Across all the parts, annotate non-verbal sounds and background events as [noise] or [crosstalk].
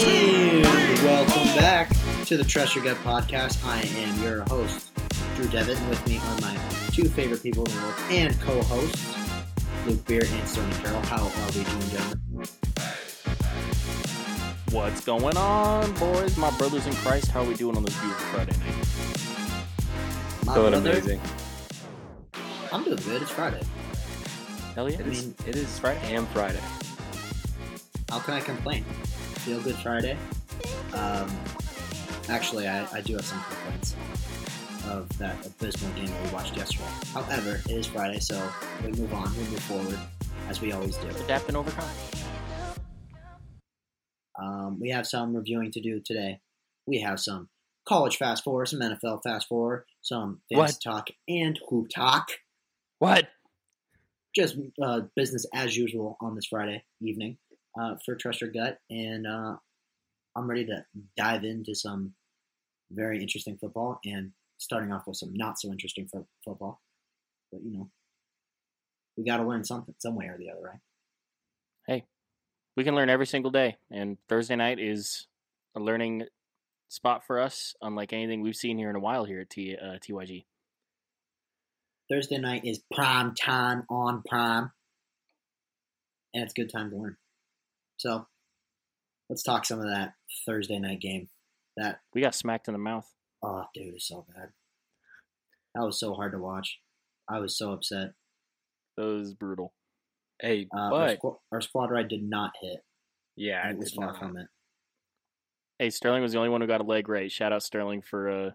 And welcome back to the Trust Your Gut podcast. I am your host, Drew Devitt. With me are my two favorite people in the world and co-hosts, Luke Beer and Sterling Carroll. How are we doing, gentlemen? What's going on, boys? My brothers in Christ, how are we doing on this beautiful Friday night? My Feeling brother- amazing. I'm doing good. It's Friday. Hell yeah. It is, mean- it is Friday. And Friday. How can I complain? Feel good Friday. Um, actually, I, I do have some complaints of that abysmal game that we watched yesterday. However, it is Friday, so we move on. We move forward, as we always do. Adapt and overcome. Um, we have some reviewing to do today. We have some college fast forward, some NFL fast forward, some fantasy talk, and hoop talk. What? Just uh, business as usual on this Friday evening uh, for Trust Your Gut. And uh, I'm ready to dive into some very interesting football and starting off with some not so interesting fo- football. But, you know, we got to learn something, some way or the other, right? Hey, we can learn every single day, and Thursday night is a learning spot for us, unlike anything we've seen here in a while here at T, uh, TYG. Thursday night is prime time on prime, and it's a good time to learn. So, let's talk some of that Thursday night game. That We got smacked in the mouth. oh, dude, is so bad. That was so hard to watch. I was so upset. That was brutal. Hey, Uh, our, but squ- our squad ride did not hit. yeah, it was far not. from it. Hey, Sterling was the only one who got a leg right. Shout out Sterling for uh,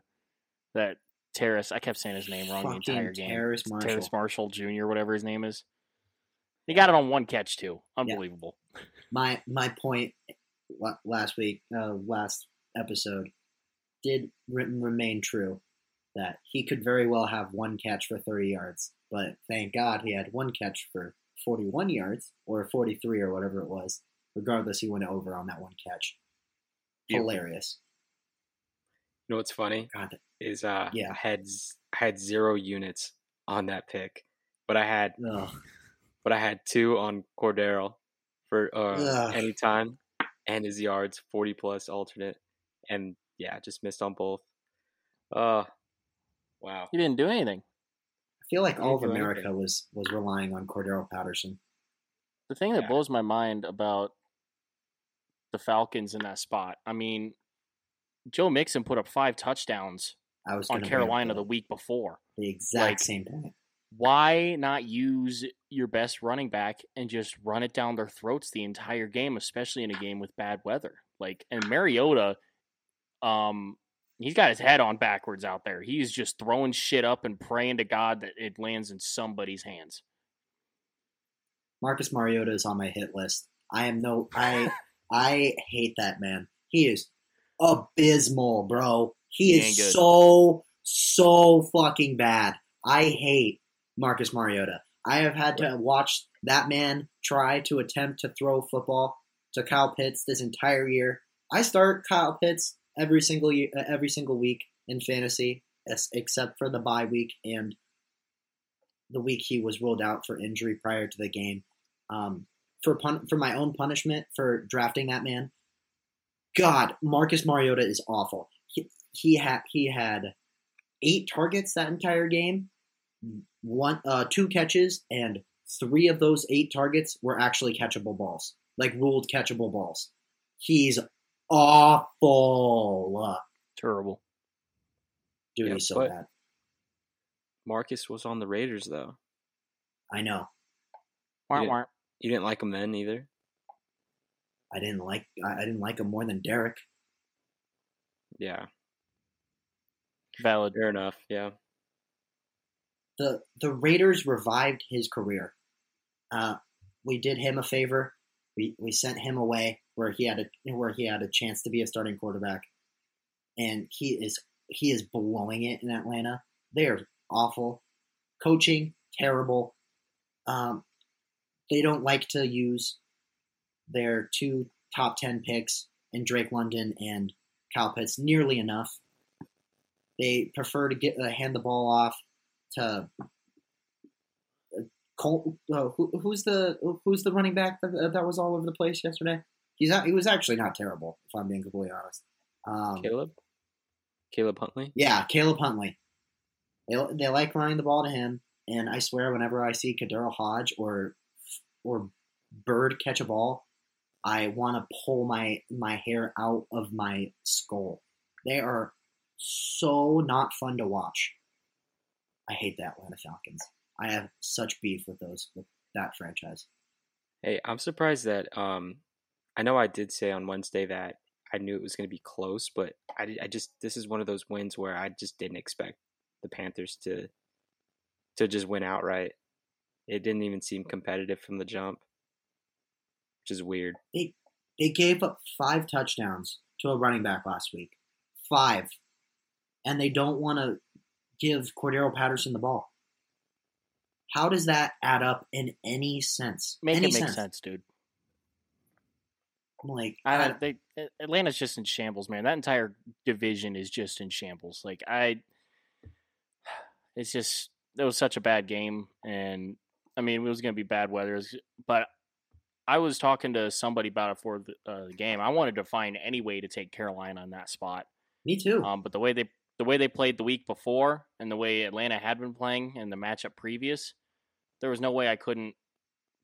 that Terrace. I kept saying his name wrong the entire game. Terrace Marshall. Terrace Marshall Jr., whatever his name is. He got it on one catch, too. Unbelievable. [laughs] My my point last week, uh, last episode, did re- remain true that he could very well have one catch for 30 yards, but thank God he had one catch for 41 yards or 43 or whatever it was. Regardless, he went over on that one catch. Hilarious. You know what's funny God, is uh, Yeah. I had z- I had zero units on that pick, but I had ugh. But I had two on Cordarrelle for uh, Ugh. anytime and his yards, forty plus alternate, and yeah, just missed on both. Uh, wow. He didn't do anything. I feel like all of America anything. was was relying on Cordarrelle Patterson. The thing that Yeah. blows my mind about the Falcons in that spot, I mean, Joe Mixon put up five touchdowns I was on gonna bring up Carolina the week before. the exact like- same point. Why not use your best running back and just run it down their throats the entire game, especially in a game with bad weather? Like, and Mariota, um, he's got his head on backwards out there. He's just throwing shit up and praying to God that it lands in somebody's hands. Marcus Mariota is on my hit list. I am no I [laughs] I hate that man. He is abysmal, bro. He, He is so so fucking bad. I hate Marcus Mariota. I have had to watch that man try to attempt to throw football to Kyle Pitts this entire year. I start Kyle Pitts every single year, uh, every single week in fantasy, except for the bye week and the week he was ruled out for injury prior to the game. Um, for pun- for my own punishment for drafting that man, God, Marcus Mariota is awful. He he had he had eight targets that entire game, one uh, two catches, and three of those eight targets were actually catchable balls, like ruled catchable balls. He's awful, Terrible. dude. Yeah, he's so bad. Marcus was on the Raiders though. I know. Wah, Yeah. wah. You didn't like him then either. I didn't like I, I didn't like him more than Derek. Yeah, Valid. fair enough. Yeah, the the Raiders revived his career. Uh, we did him a favor. We we sent him away where he had a where he had a chance to be a starting quarterback, and he is he is blowing it in Atlanta. They are awful, coaching terrible. Um, they don't like to use their two top ten picks in Drake London and Kyle Pitts nearly enough. They prefer to get uh, hand the ball off to Col- uh, who, who's the who's the running back that, that was all over the place yesterday? He's not, he was actually not terrible, if I'm being completely honest. Um, Caleb, Caleb Huntley. yeah, Caleb Huntley. They they like running the ball to him, and I swear, whenever I see KhaDarel Hodge or or Byrd catch a ball, I want to pull my my hair out of my skull. They are so not fun to watch. I hate the Atlanta Falcons. I have such beef with those with that franchise. Hey, I'm surprised that um, I know I did say on Wednesday that I knew it was going to be close, but I, I just this is one of those wins where I just didn't expect the Panthers to to just win outright. It didn't even seem competitive from the jump, which is weird. They they gave up five touchdowns to a running back last week. Five. And they don't want to give Cordarrelle Patterson the ball. How does that add up in any sense? Make any it make sense, dude. Like I, I- they, Atlanta's just in shambles, man. That entire division is just in shambles. Like I, [sighs] it's just it was such a bad game, and I mean it was going to be bad weather, but I was talking to somebody about it for the, uh, the game. I wanted to find any way to take Carolina on that spot, me too. um, but the way they the way they played the week before and the way Atlanta had been playing and the matchup previous, there was no way I couldn't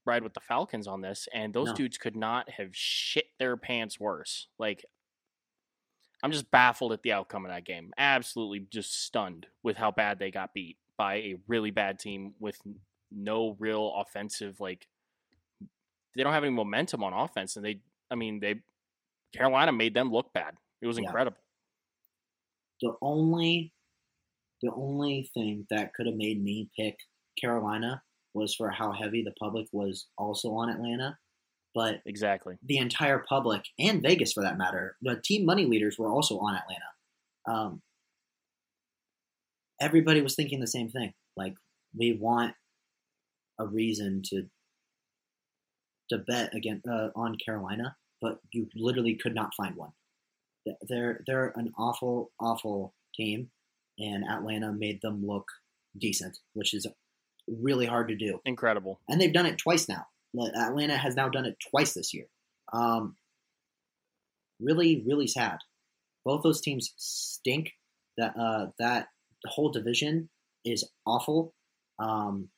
ride with the Falcons on this, and those No. dudes could not have shit their pants worse. Like, I'm just baffled at the outcome of that game. Absolutely just stunned with how bad they got beat by a really bad team with no real offensive like. They don't have any momentum on offense, and they, I mean, they Carolina made them look bad. It was Yeah. incredible. The only the only thing that could have made me pick Carolina was for how heavy the public was also on Atlanta. But Exactly. the entire public and Vegas for that matter, the team money leaders were also on Atlanta. Um, everybody was thinking the same thing. Like we want a reason to to bet again uh, on Carolina, but you literally could not find one. Th- They're they're an awful awful team, and Atlanta made them look decent, which is really hard to do Incredible. and they've done it twice now. Atlanta has now done it twice this year. Um, really, really sad. Both those teams stink. That uh, that whole division is awful. Um,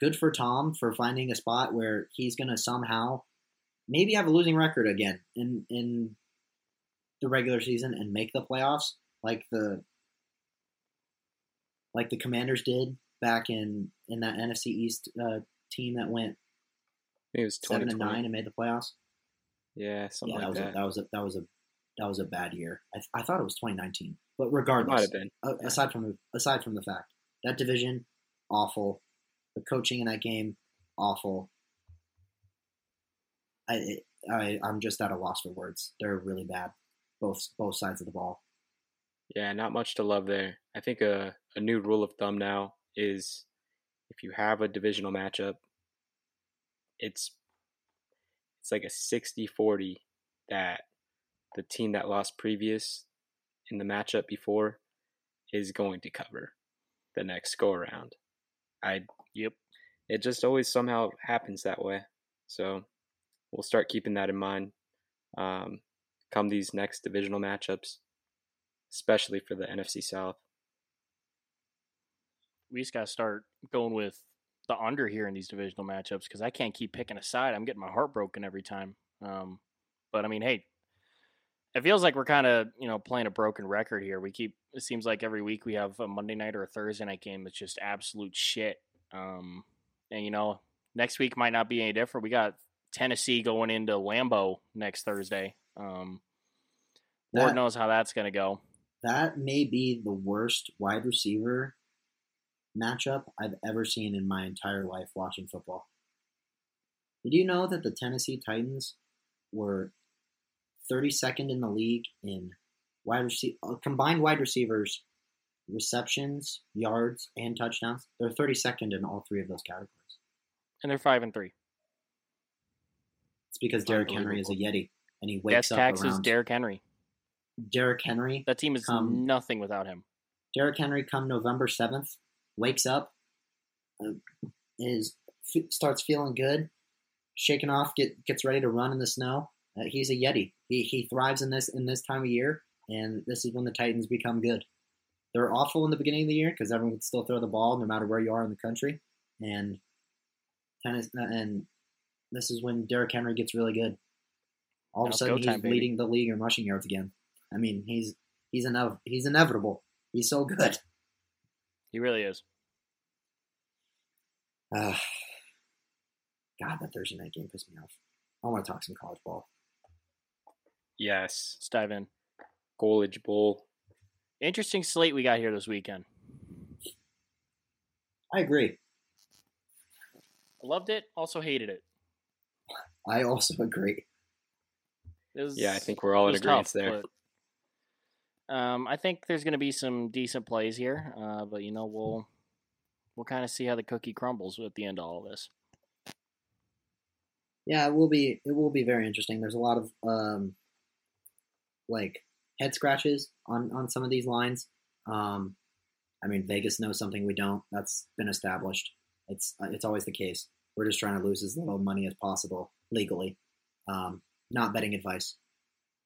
good for Tom for finding a spot where he's going to somehow maybe have a losing record again in in the regular season and make the playoffs like the like the Commanders did back in in that NFC East uh, team that went it was seven and nine and made the playoffs. Yeah, something yeah, that like was that. A, that was a that was a that was a bad year. I, I thought it was 2019, but regardless, uh, aside from aside from the fact that division awful, the coaching in that game awful. I it, I I'm just at a loss for words. They're really bad, both both sides of the ball. Yeah, not much to love there. I think a, a new rule of thumb now is if you have a divisional matchup, it's it's like a 60-40 that the team that lost previous in the matchup before is going to cover the next go around. I Yep. it just always somehow happens that way. So we'll start keeping that in mind um, come these next divisional matchups, especially for the NFC South. we just got to start going with the under here in these divisional matchups because I can't keep picking a side. I'm getting my heart broken every time. Um, but I mean, hey, it feels like we're kind of you know playing a broken record here. We keep it seems like every week we have a Monday night or a Thursday night game that's just absolute shit. Um, and you know, next week might not be any different. We got Tennessee going into Lambeau next Thursday. Um, Lord knows how that's going to go. That may be the worst wide receiver matchup I've ever seen in my entire life watching football. Did you know that the Tennessee Titans were 32nd in the league in wide receiver combined wide receivers, receptions, yards, and touchdowns? They're 32nd in all three of those categories. And they're five and three. It's because Derrick Henry is a yeti and he wakes Death up taxes, around Derrick Henry. Derrick Henry. That team is Um, nothing without him. Derrick Henry come November seventh, wakes up, uh, is f- starts feeling good, shaking off, get gets ready to run in the snow, Uh, he's a yeti. He he thrives in this in this time of year, and this is when the Titans become good. They're awful in the beginning of the year because everyone can still throw the ball no matter where you are in the country, and tennis uh, and this is when Derrick Henry gets really good. All of a Now sudden, he's time, leading the league in rushing yards again. I mean, he's he's inev- he's inevitable. He's so good. He really is. Uh, [sighs] God, that Thursday night game pissed me off. I want to talk some college ball. Yes. Let's dive in. Goldage Bowl. Interesting slate we got here this weekend. I agree. Loved it. Also hated it. [laughs] I also agree. It was, Yeah, I think we're all it in was agreement tough, there. but, um, I think there's going to be some decent plays here, uh, but you know we'll we'll kind of see how the cookie crumbles at the end of all of this. Yeah, it will be. It will be very interesting. There's a lot of um, like head scratches on on some of these lines. Um, I mean, Vegas knows something we don't. That's been established. It's uh, it's always the case. We're just trying to lose as little money as possible legally. Um, not betting advice,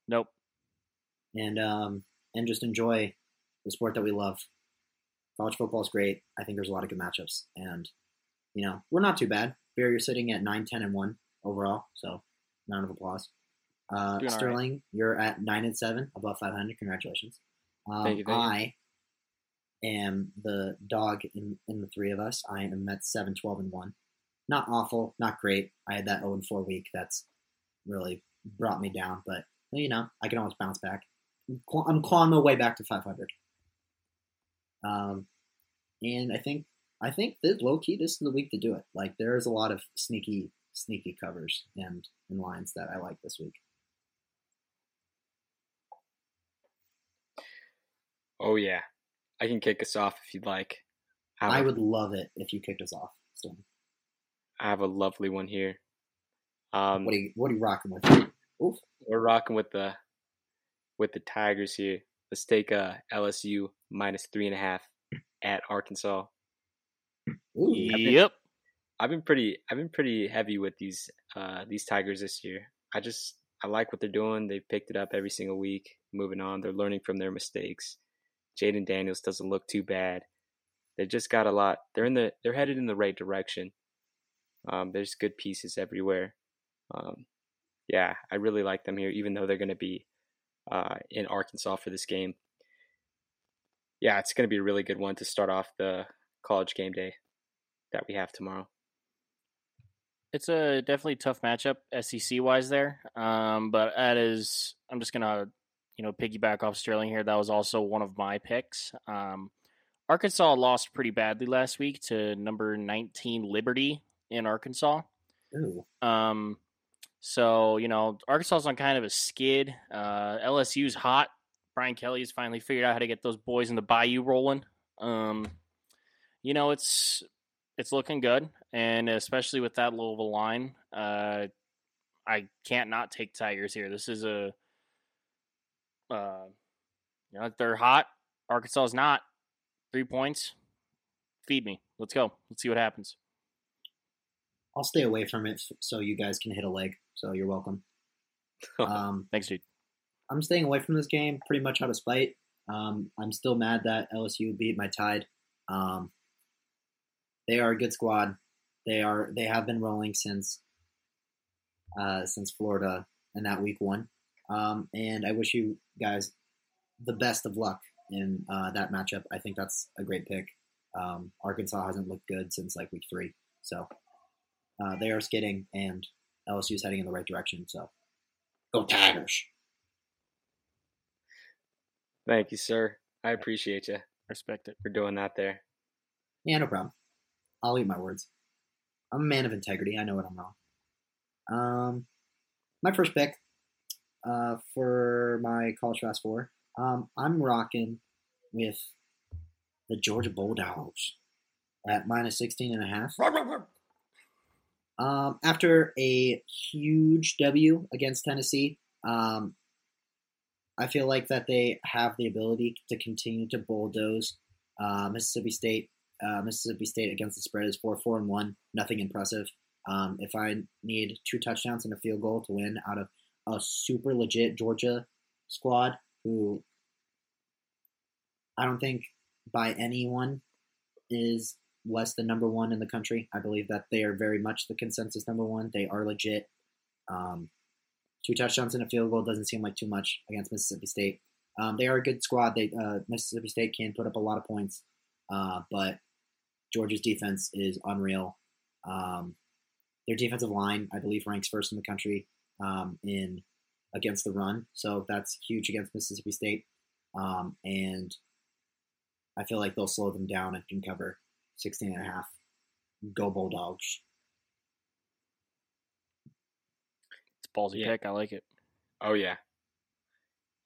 Nope. and um, and just enjoy the sport that we love. College football is great. I think there's a lot of good matchups, and you know we're not too bad. Bear, you're sitting at 9, 10, and one overall, so round of applause. Uh, all right. Sterling, you're at nine and seven, above 500. Congratulations. Um, Thank you, thank. I am the dog in, in the three of us. I am at 7, 12, and one. Not awful, not great. I had that 0 and 4 week. That's really brought me down, but you know I can always bounce back. I'm claw- I'm clawing my way back to 500. Um, and I think I think this low key this is the week to do it. Like there's a lot of sneaky sneaky covers and and lines that I like this week. Oh yeah, I can kick us off if you'd like. have I a- would love it if you kicked us off. Still, I have a lovely one here. Um, what are you what are you rocking with? Oof. we're rocking with the with the Tigers here. Let's take uh, LSU minus three and a half at Arkansas. Ooh. Yep. I've been pretty I've been pretty heavy with these uh these Tigers this year. I just I like what they're doing. They've picked it up every single week. Moving on, they're learning from their mistakes. Jayden Daniels doesn't look too bad. They just got a lot. They're in the they're headed in the right direction. Um, there's good pieces everywhere. Um, yeah, I really like them here, even though they're going to be uh, in Arkansas for this game. Yeah, it's going to be a really good one to start off the college game day that we have tomorrow. It's a definitely tough matchup SEC wise there. Um, but that is, I'm just gonna, you know, piggyback off Sterling here. That was also one of my picks. Um, Arkansas lost pretty badly last week to number 19 Liberty in Arkansas. Ooh. Um, so you know, Arkansas's on kind of a skid. Uh, LSU's hot. Brian Kelly's finally figured out how to get those boys in the bayou rolling. Um, you know, it's it's looking good, and especially with that a line, uh, I can't not take Tigers here. This is a, uh, you know, they're hot. Arkansas is not. Three points. Feed me. Let's go. Let's see what happens. I'll stay away from it so you guys can hit a leg. So you're welcome. [laughs] Um, Thanks, dude. I'm staying away from this game pretty much out of spite. Um, I'm still mad that LSU beat my Tide. Um, they are a good squad. They are they have been rolling since uh, since Florida and that week one. Um, and I wish you guys the best of luck in uh, that matchup. I think that's a great pick. Um, Arkansas hasn't looked good since like week three, so uh, they are skidding, and LSU is heading in the right direction. So go Tigers! Thank you, sir. I appreciate you Respect it. for doing that there. Yeah, no problem. I'll eat my words. I'm a man of integrity. I know what I'm wrong. Um, my first pick uh, for my college fast four, um, I'm rocking with the Georgia Bulldogs at minus 16 and a half. Um, after a huge W against Tennessee, um, I feel like that they have the ability to continue to bulldoze uh, Mississippi State. Uh, Mississippi State against the spread is four four and one. Nothing impressive. Um, if I need two touchdowns and a field goal to win out of a super legit Georgia squad who I don't think by anyone is less than number one in the country. I believe that they are very much the consensus number one. They are legit. Um, two touchdowns and a field goal doesn't seem like too much against Mississippi State. Um, they are a good squad. They uh, Mississippi State can put up a lot of points, uh, but Georgia's defense is unreal. Um, their defensive line, I believe, ranks first in the country um, in against the run, so that's huge against Mississippi State. Um, and I feel like they'll slow them down and can cover 16 and a half. Go Bulldogs. It's a ballsy Yeah. pick. I like it. Oh yeah,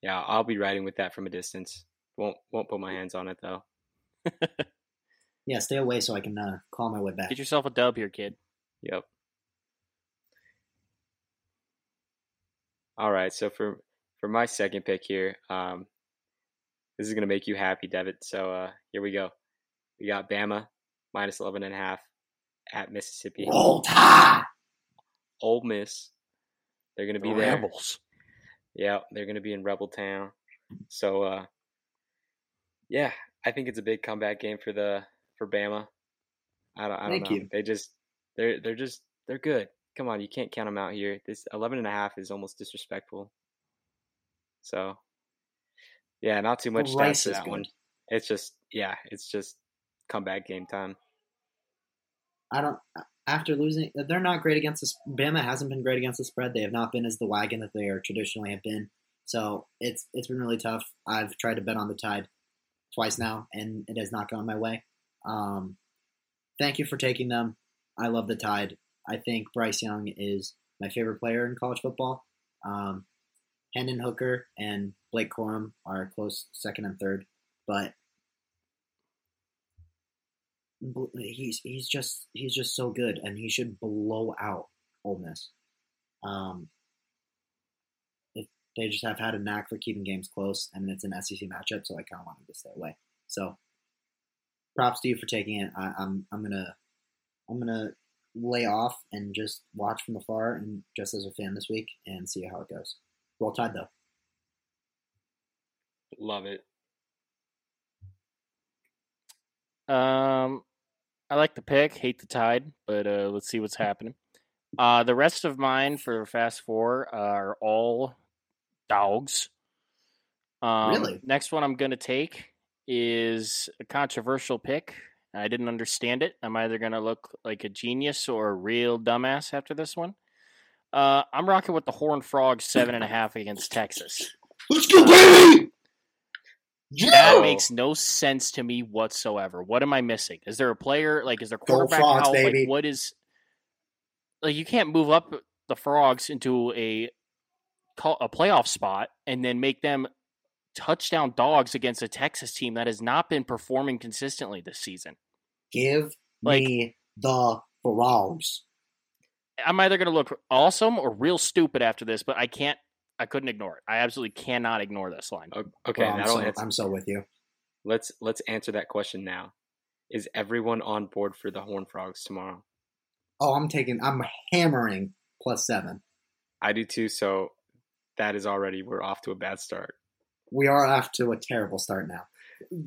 yeah. I'll be riding with that from a distance. Won't won't put my hands on it though. [laughs] Yeah, stay away so I can uh, call my way back. Get yourself a dub here, kid. Yep. All right, so for for my second pick here, um, this is gonna make you happy, Devitt. So uh, here we go. We got Bama minus eleven and a half at Mississippi. Roll Tide! Ole Miss. They're gonna be The there. Rebels. Yeah, they're gonna be in Rebel Town. So uh, yeah, I think it's a big comeback game for the for Bama. I don't, I don't Thank know. you. They just they're they're just they're good. Come on, you can't count them out here. This 11 and a half is almost disrespectful. So yeah, not too much stats is that one. It's just yeah, it's just comeback game time. I don't. After losing, they're not great against the. Bama hasn't been great against the spread. They have not been as the wagon that they are traditionally have been. So it's it's been really tough. I've tried to bet on the Tide twice now, and it has not gone my way. Um, thank you for taking them. I love the Tide. I think Bryce Young is my favorite player in college football. Um, Hendon Hooker and Blake Corum are close second and third, but he's he's just he's just so good, and he should blow out Ole Miss. Um, if they just have had a knack for keeping games close, and it's an SEC matchup, so I kind of wanted to stay away. So, props to you for taking it. I, I'm I'm gonna I'm gonna lay off and just watch from afar, and just as a fan this week, and see how it goes. Roll Tide though. Love it. Um, I like the pick. Hate the tide, but uh, let's see what's happening. Uh, the rest of mine for Fast Four are all dogs. Um, Really? Next one I'm going to take is a controversial pick. I didn't understand it. I'm either going to look like a genius or a real dumbass after this one. Uh, I'm rocking with the Horned Frogs seven and a half against Texas. Let's go, baby! That makes no sense to me whatsoever. What am I missing? Is there a player like is there quarterback Frogs. Like what is like you can't move up the frogs into a a playoff spot and then make them touchdown dogs against a Texas team that has not been performing consistently this season. Give Like- me the frogs. I'm either going to look awesome or real stupid after this, but I can't I couldn't ignore it. I absolutely cannot ignore this line. Okay, Bro, I'm, that'll so, answer. I'm so with you. Let's let's answer that question now. Is everyone on board for the Horn Frogs tomorrow? Oh, I'm taking. I'm hammering plus seven. I do too. So that is already we're off to a bad start. We are off to a terrible start now.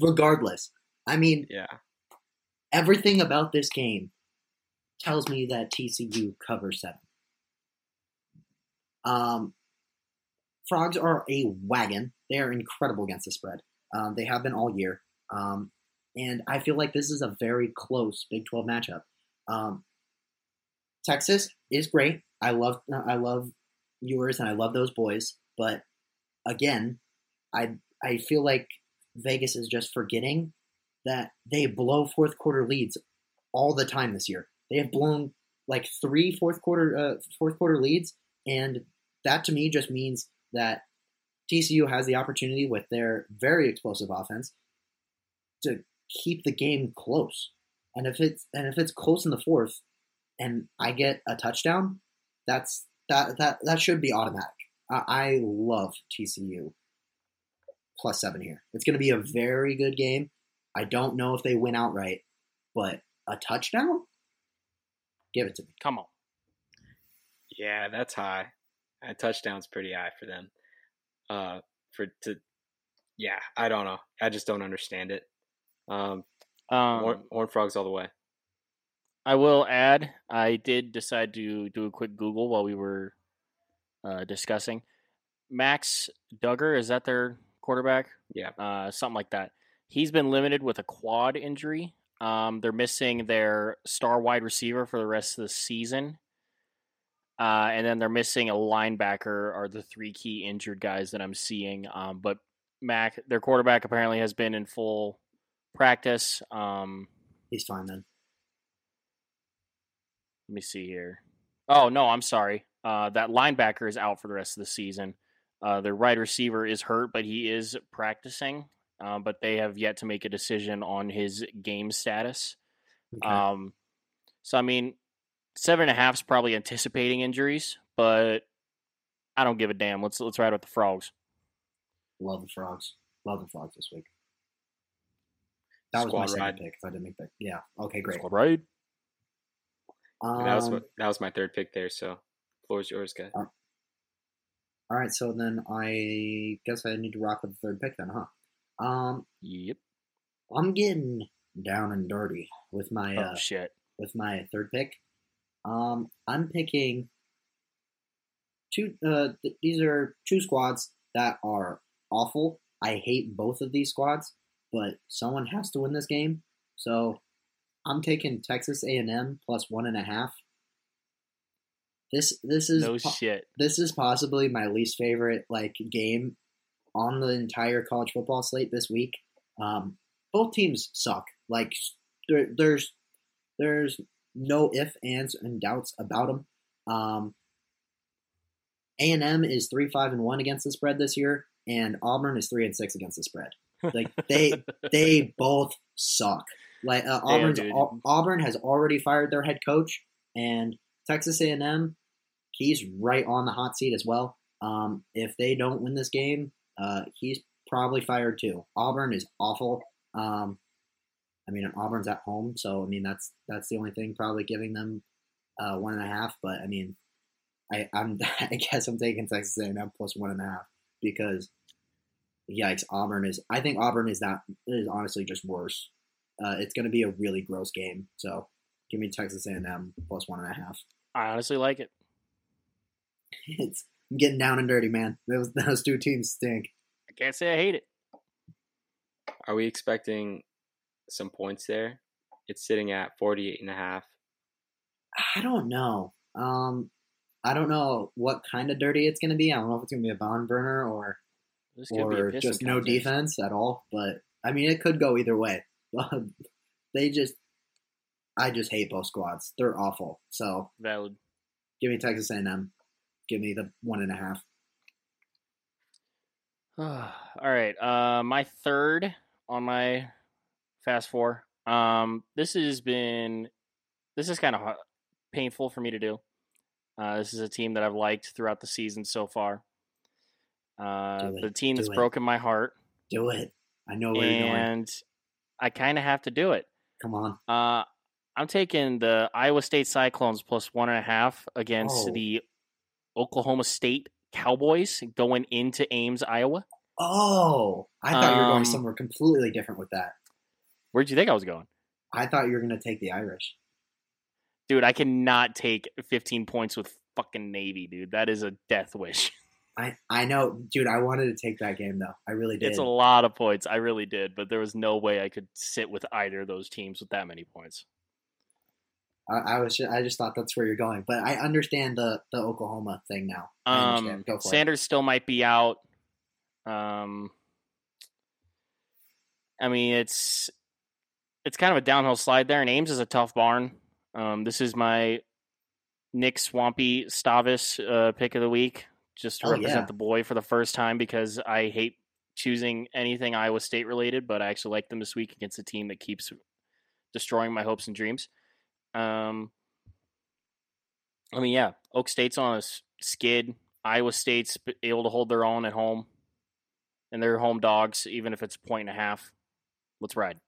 Regardless, I mean, Yeah, everything about this game tells me that TCU covers seven. Um, frogs are a wagon. They are incredible against the spread. Um, they have been all year. Um, and I feel like this is a very close Big 12 matchup. Um, Texas is great. I love I love Ewers and I love those boys. But again, I I feel like Vegas is just forgetting that they blow fourth quarter leads all the time this year. They have blown like three fourth quarter uh, fourth quarter leads, and that to me just means that TCU has the opportunity with their very explosive offense to keep the game close. And if it's and if it's close in the fourth, and I get a touchdown, that's that that that should be automatic. I, I love TCU plus seven here. It's going to be a very good game. I don't know if they win outright, but a touchdown, give it to me. Come on. yeah, that's high. A touchdown's pretty high for them. Uh, for to, yeah, I don't know. I just don't understand it. Um, Um, horn, horn frogs all the way. I will add, I did decide to do a quick Google while we were uh, discussing. Max Duggan, is that their quarterback? Yeah. Uh, something like that. He's been limited with a quad injury. Um, they're missing their star wide receiver for the rest of the season. Uh, and then they're missing a linebacker, are the three key injured guys that I'm seeing. Um, but Mac, their quarterback, apparently has been in full practice. Um, He's fine then. Let me see here. Oh no, I'm sorry. Uh, that linebacker is out for the rest of the season. Uh, their wide receiver is hurt, but he is practicing. Uh, but they have yet to make a decision on his game status. Okay. Um, so I mean, seven and a half is probably anticipating injuries, but I don't give a damn. Let's let's ride with the frogs. Love the frogs. Love the frogs this week. That was Squad my second ride. pick. If I didn't make that, yeah. Okay, great. All right. Um, that was what, that was my third pick there. So, floor's yours, guy. all right. So then I guess I need to rock with the third pick then, huh? Um, Yep. I'm getting down and dirty with my Oh uh, shit. with my third pick. Um, I'm picking two. Uh, th- these are two squads that are awful. I hate both of these squads, but someone has to win this game. So I'm taking Texas A&M plus one and a half. This this is No po- shit. this is possibly my least favorite like game on the entire college football slate this week. Um, both teams suck. Like there, there's there's no if, ands, and doubts about them. Um, A and M is three five and one against the spread this year, and Auburn is three and six against the spread. Like they [laughs] they both suck. Like uh, Auburn's. Au- Auburn has already fired their head coach, and Texas A and M, he's right on the hot seat as well. Um, if they don't win this game, uh, he's probably fired too. Auburn is awful. Um, I mean, Auburn's at home, so I mean that's that's the only thing probably giving them uh, one and a half. But I mean, I I'm [laughs] I guess I'm taking Texas A&M plus one and a half because yikes, Auburn is. I think Auburn is that is honestly just worse. Uh, it's going to be a really gross game. So give me Texas A&M plus one and a half. I honestly like it. [laughs] It's I'm getting down and dirty, man. Those [laughs] those two teams stink. I can't say I hate it. Are we expecting some points there? It's sitting at 48 and a half. I don't know. Um, I don't know what kind of dirty it's going to be. I don't know if it's going to be a barn burner or This could be a or just no contest. defense at all. But I mean, it could go either way. [laughs] they just, I just hate both squads. They're awful. So Valid. give me Texas A&M. Give me the one and a half. [sighs] All right. Uh, my third on my fast four. Um, this has been this is kind of painful for me to do. Uh, this is a team that I've liked throughout the season so far. Uh, it. the team that's it. broken my heart, Do it. I know where you're going. and I kind of have to do it. Come on. Uh, I'm taking the Iowa State Cyclones plus one and a half against Oh. the Oklahoma State Cowboys going into Ames, Iowa. Oh, I thought you were Um, going somewhere completely different with that. Where'd you think I was going? I thought you were going to take the Irish. Dude, I cannot take 15 points with fucking Navy, dude. That is a death wish. [laughs] I, I know, dude. I wanted to take that game though. I really did. It's a lot of points. I really did, but there was no way I could sit with either of those teams with that many points. I, I was. Just, I just thought that's where you're going, but I understand the the Oklahoma thing now. Um, Go for it. Sanders still might be out. Um, I mean, it's it's kind of a downhill slide there, and Ames is a tough barn. Um, this is my Nick Swampy Stavis uh, pick of the week, just to Oh, represent yeah. the boy for the first time because I hate choosing anything Iowa State related, but I actually like them this week against a team that keeps destroying my hopes and dreams. Um, I mean, yeah, Oak State's on a skid. Iowa State's able to hold their own at home, and they're home dogs, even if it's a point and a half. Let's ride.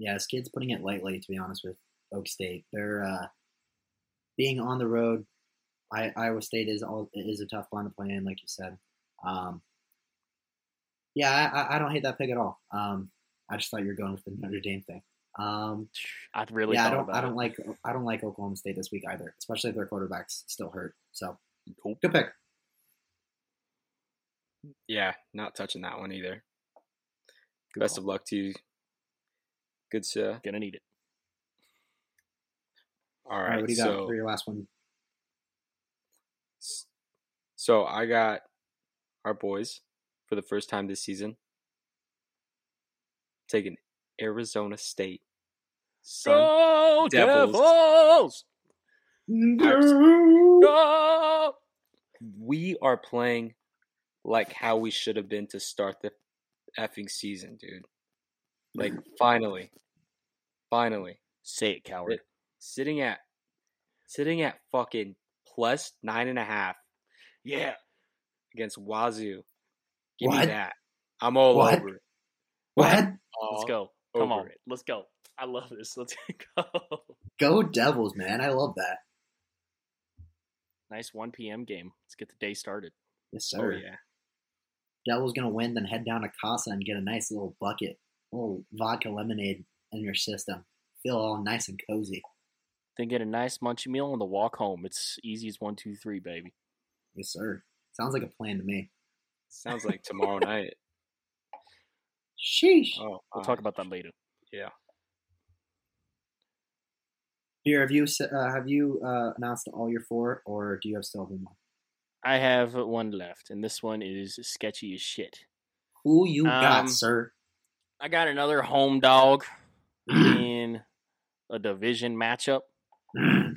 Yeah, Skid's putting it lightly. To be honest with Oak State, they're uh, being on the road I, Iowa State is all is a tough one to play in, like you said. Um, yeah, I, I don't hate that pick at all. Um, I just thought you were going with the Notre Dame thing. Um, I really yeah, I don't I don't like I don't like Oklahoma State this week either, especially if their quarterback's still hurt. So Nope. good pick. Yeah, not touching that one either. Good Best of luck to you. Good to Gonna need it. all All right, right. what do you got for your last one? so I got our boys for the first time this season taking Arizona State. Sun Go Devils. Devils! Go! we are playing like how we should have been to start the effing season, dude. Like [laughs] finally, finally, Say it, coward. It- sitting at sitting at fucking plus nine and a half Yeah. against Wazoo. Give What? me that. I'm all What? over it. What? Let's All go. Come over on. it. Let's go. I love this. Let's [laughs] go. Go Devils, man! I love that. Nice 1 p.m. game. Let's get the day started. Yes, Oh sir. yeah. Devils gonna win, then head down to Casa and get a nice little bucket, little vodka lemonade in your system. Feel all nice and cozy. Then get a nice munchy meal on the walk home. It's easy as one, two, three, baby. Yes, sir. Sounds like a plan to me. Sounds like tomorrow [laughs] night. Sheesh. Oh, We'll uh, talk about that later. Yeah. Here, have you uh, have you uh, announced all your four, or do you have still one? I have one left, and this one is sketchy as shit. Who you got, Um, sir? I got another home dog in a division matchup,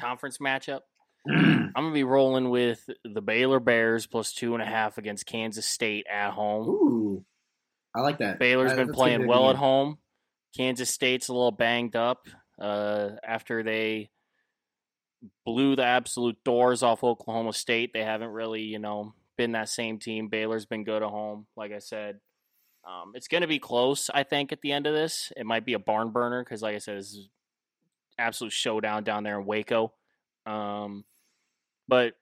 conference matchup. I'm gonna be rolling with the Baylor Bears plus two and a half against Kansas State at home. Ooh, I like that. Baylor's That- been playing gonna be a well at home. Kansas State's a little banged up uh, after they blew the absolute doors off Oklahoma State. They haven't really, you know, been that same team. Baylor's been good at home, like I said. Um, it's going to be close, I think, at the end of this. It might be a barn burner because, like I said, this is absolute showdown down there in Waco. Um, but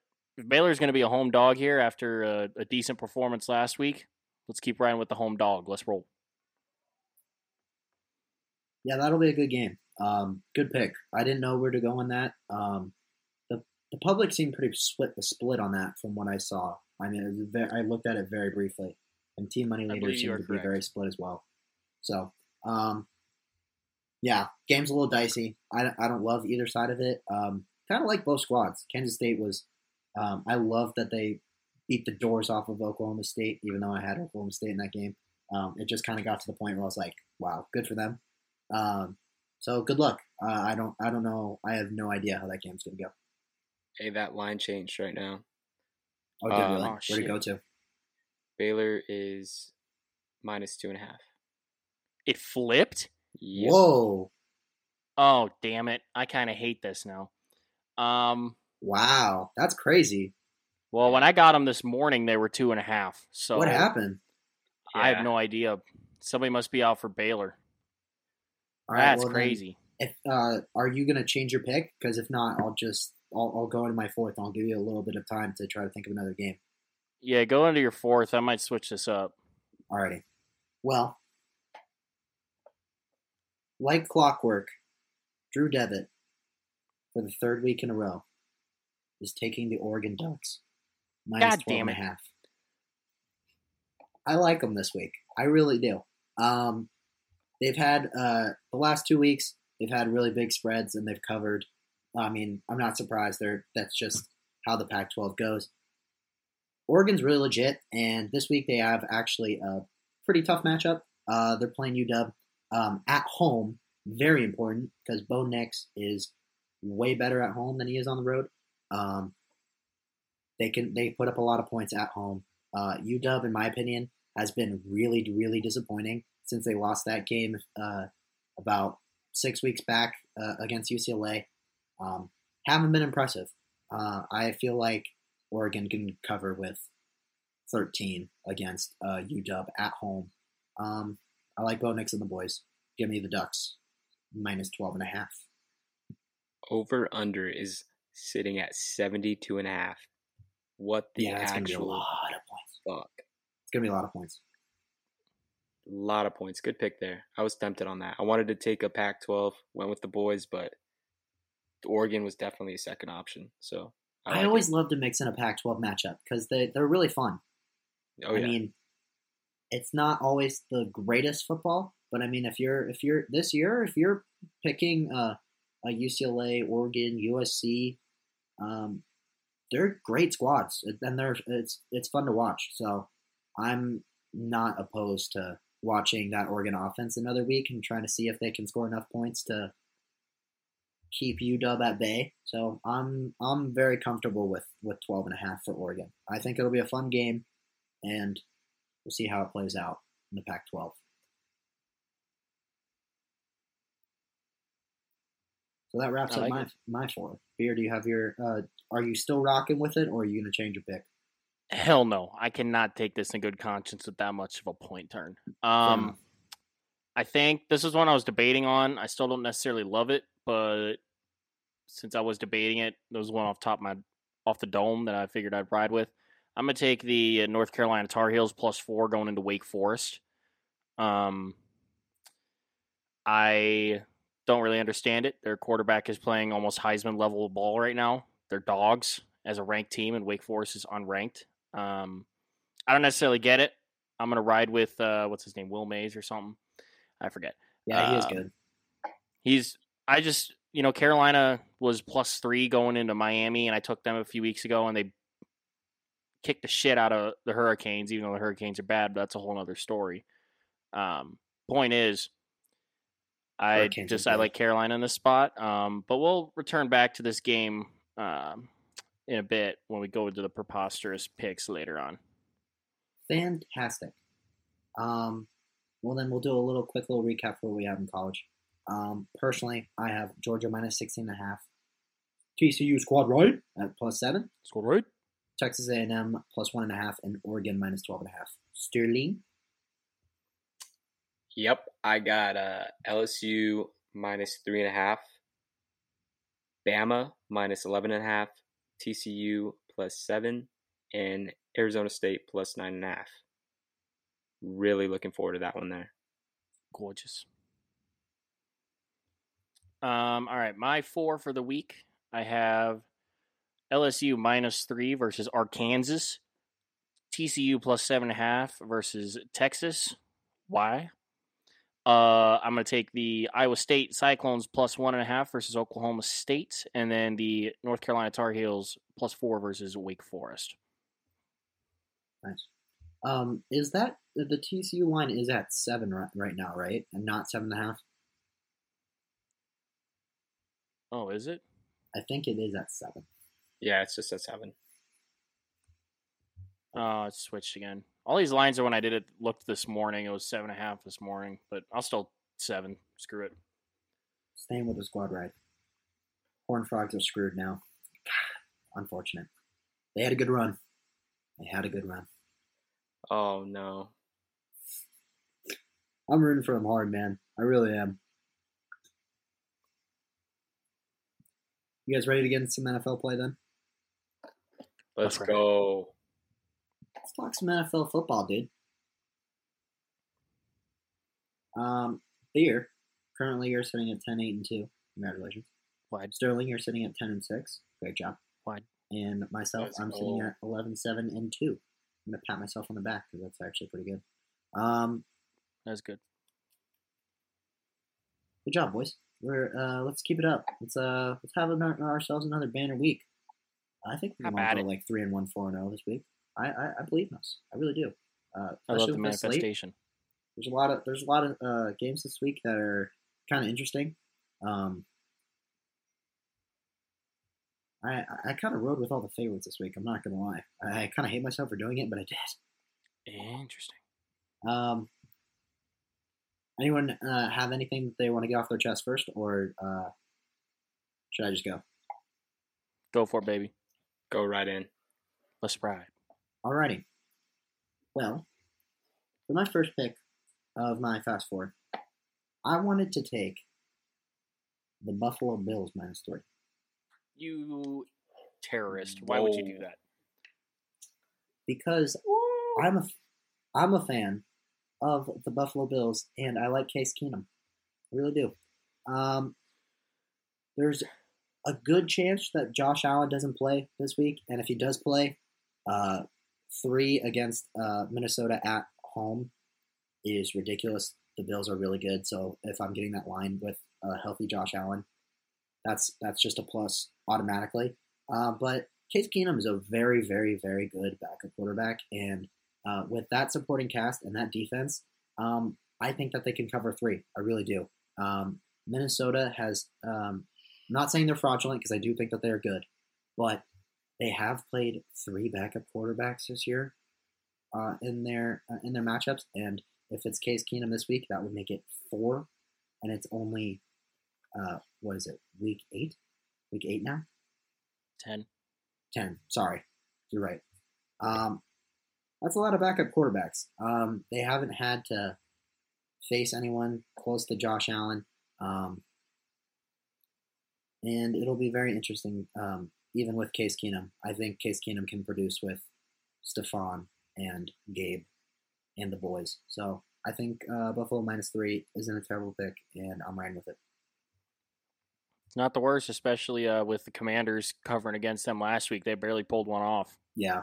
Baylor's going to be a home dog here after a, a decent performance last week, let's keep riding with the home dog. Let's roll. Yeah, that'll be a good game. Um, good pick. I didn't know where to go on that. Um, the the public seemed pretty split split on that from what I saw. I mean, I looked at it very briefly, and team money leaders seem to be very split as well. So, um, yeah, game's a little dicey. I, don't- I don't love either side of it. Um, kind of like both squads. Kansas State was. Um, I love that they beat the doors off of Oklahoma State, even though I had Oklahoma State in that game. Um, it just kind of got to the point where I was like, wow, good for them. Um, so good luck. Uh, I don't I don't know. I have no idea how that game's gonna go. Hey, that line changed right now. Oh, Uh, really? oh, Where'd it go to? Baylor is minus two and a half. It flipped? Yep. Whoa! Oh, damn it. I kind of hate this now. Um, Wow, that's crazy. well, when I got them this morning, they were two and a half. So what happened? I Yeah. have no idea. Somebody must be out for Baylor. All right, That's well crazy. if uh, are you gonna change your pick? Because if not, I'll just I'll, I'll go into my fourth. and I'll give you a little bit of time to try to think of another game. Yeah, go into your fourth. I might switch this up. Alrighty. Well, like clockwork, Drew Devitt for the third week in a row is taking the Oregon Ducks minus God 12 damn and a half. I like them this week. I really do. Um, they've had uh, the last two weeks. They've had really big spreads and they've covered. I mean, I'm not surprised. They're that's just how the Pac-12 goes. Oregon's really legit, and this week they have actually a pretty tough matchup. Uh, they're playing UW um, at home, very important because Bo Nix is way better at home than he is on the road. Um, they can they put up a lot of points at home. Uh, UW, in my opinion, has been really really disappointing since they lost that game uh, about six weeks back uh, against UCLA. Um, haven't been impressive. Uh, I feel like Oregon can cover with 13 against uh, UW at home. Um, I like Bo Nix and the boys. Give me the Ducks minus 12 and a half. Over under is sitting at 72 and a half. What the yeah, it's gonna be a actual lot of points. fuck? It's gonna be a lot of points. A lot of points. Good pick there. I was tempted on that. I wanted to take a Pac 12, went with the boys, but Oregon was definitely a second option. So I, like always it. love to mix in a Pac-12 matchup because they they're really fun. Oh, I yeah. mean, it's not always the greatest football, but I mean, if you're if you're this year, if you're picking uh, a UCLA, Oregon, USC, um, they're great squads, and they're it's it's fun to watch. So I'm not opposed to watching that Oregon offense another week and trying to see if they can score enough points to keep UW at bay. So I'm I'm very comfortable with with 12 and a half for Oregon. I think it'll be a fun game and we'll see how it plays out in the Pac-12. So that wraps I up my it. my four. Beer, do you have your? Uh, are you still rocking with it, or are you going to change your pick? Hell no, I cannot take this in good conscience with that much of a point turn. Um. I think this is one I was debating on. I still don't necessarily love it, but since I was debating it, there was one off top of my off the dome that I figured I'd ride with. I'm gonna take the uh, North Carolina Tar Heels plus four going into Wake Forest. Um, I don't really understand it. Their quarterback is playing almost Heisman level ball right now. They're dogs as a ranked team, and Wake Forest is unranked. Um, I don't necessarily get it. I'm gonna ride with uh, what's his name, Will Mays or something. I forget. Yeah, he is um, good. He's I just you know Carolina was plus three going into Miami, and I took them a few weeks ago, and they kicked the shit out of the Hurricanes. Even though the Hurricanes are bad, but that's a whole other story. Um, point is, I Hurricanes just I like Carolina in this spot. Um, but we'll return back to this game um, in a bit when we go into the preposterous picks later on. Fantastic. Um, well, then we'll do a little quick little recap for what we have in college. Um, personally, I have Georgia minus 16 and a half. TCU squad right at plus seven. Score right. Texas A&M plus one and a half, and Oregon minus 12 and a half. Sterling. Yep, I got uh, LSU minus three and a half, Bama minus eleven and a half, TCU plus seven, and Arizona State plus nine and a half. Really looking forward to that one there. gorgeous. Um, all right, my four for the week. I have LSU minus three versus Arkansas, TCU plus seven and a half versus Texas. Why? Uh, I'm going to take the Iowa State Cyclones plus one and a half versus Oklahoma State, and then the North Carolina Tar Heels plus four versus Wake Forest. Nice. Um, is that the TCU line is at seven right, right now, right? And not seven and a half? Oh, is it? I think it is at seven. Yeah, it's just at seven. Oh, it switched again. All these lines are when I did it looked this morning. It was seven and a half this morning, but I'll still seven. Screw it. Staying with the squad ride. Horn Frogs are screwed now. [sighs] Unfortunate. They had a good run. They had a good run. Oh no. I'm rooting for them hard, man. I really am. You guys ready to get into some NFL play then? Let's right. go. Let's talk some NFL football, dude. Um, Beer, currently you're sitting at 10, 8, and 2. Congratulations. Wide. Sterling, you're sitting at 10 and 6. Great job. Wide. And myself, Let's I'm sitting at 11, 7, and 2. I'm going to pat myself on the back because that's actually pretty good. Um, That's good. good job, boys. We're uh, let's keep it up. Let's uh, let's have an, ourselves another banner week. I think we're How going to go it? like three and one, four and zero this week. I, I I believe in us. I really do. Uh, I love the with slate. manifestation. There's a lot of there's a lot of uh, games this week that are kind of interesting. Um, I I- I kind of rode with all the favorites this week. I'm not gonna lie. I, I kind of hate myself for doing it, but I did. Interesting. Um, anyone uh, have anything that they want to get off their chest first, or uh, should I just go? Go for it, baby. Go right in. Let's ride. Alrighty. Well, for my first pick of my fast forward, I wanted to take the Buffalo Bills minus three. You terrorist! Why would you do that? because I'm a I'm a fan of the Buffalo Bills, and I like Case Keenum. I really do. Um, there's a good chance that Josh Allen doesn't play this week, and if he does play, uh, three against uh, Minnesota at home is ridiculous. The Bills are really good, so if I'm getting that line with a healthy Josh Allen, that's that's just a plus automatically. Uh, but Case Keenum is a very, very, very good backup quarterback, and uh, with that supporting cast and that defense, um, I think that they can cover three. I really do. Um, Minnesota has. Um, I'm not saying they're fraudulent because I do think that they are good, but they have played three backup quarterbacks this year uh, in their uh, in their matchups, and if it's Case Keenum this week, that would make it four, and it's only uh, what is it? Week eight, week eight now. Ten. 10. Sorry. You're right. Um, that's a lot of backup quarterbacks. Um, they haven't had to face anyone close to Josh Allen. Um, and it'll be very interesting, um, even with Case Keenum. I think Case Keenum can produce with Stefan and Gabe and the boys. So I think uh, Buffalo minus three isn't a terrible pick, and I'm riding with it. It's not the worst, especially uh, with the Commanders covering against them last week. They barely pulled one off. Yeah.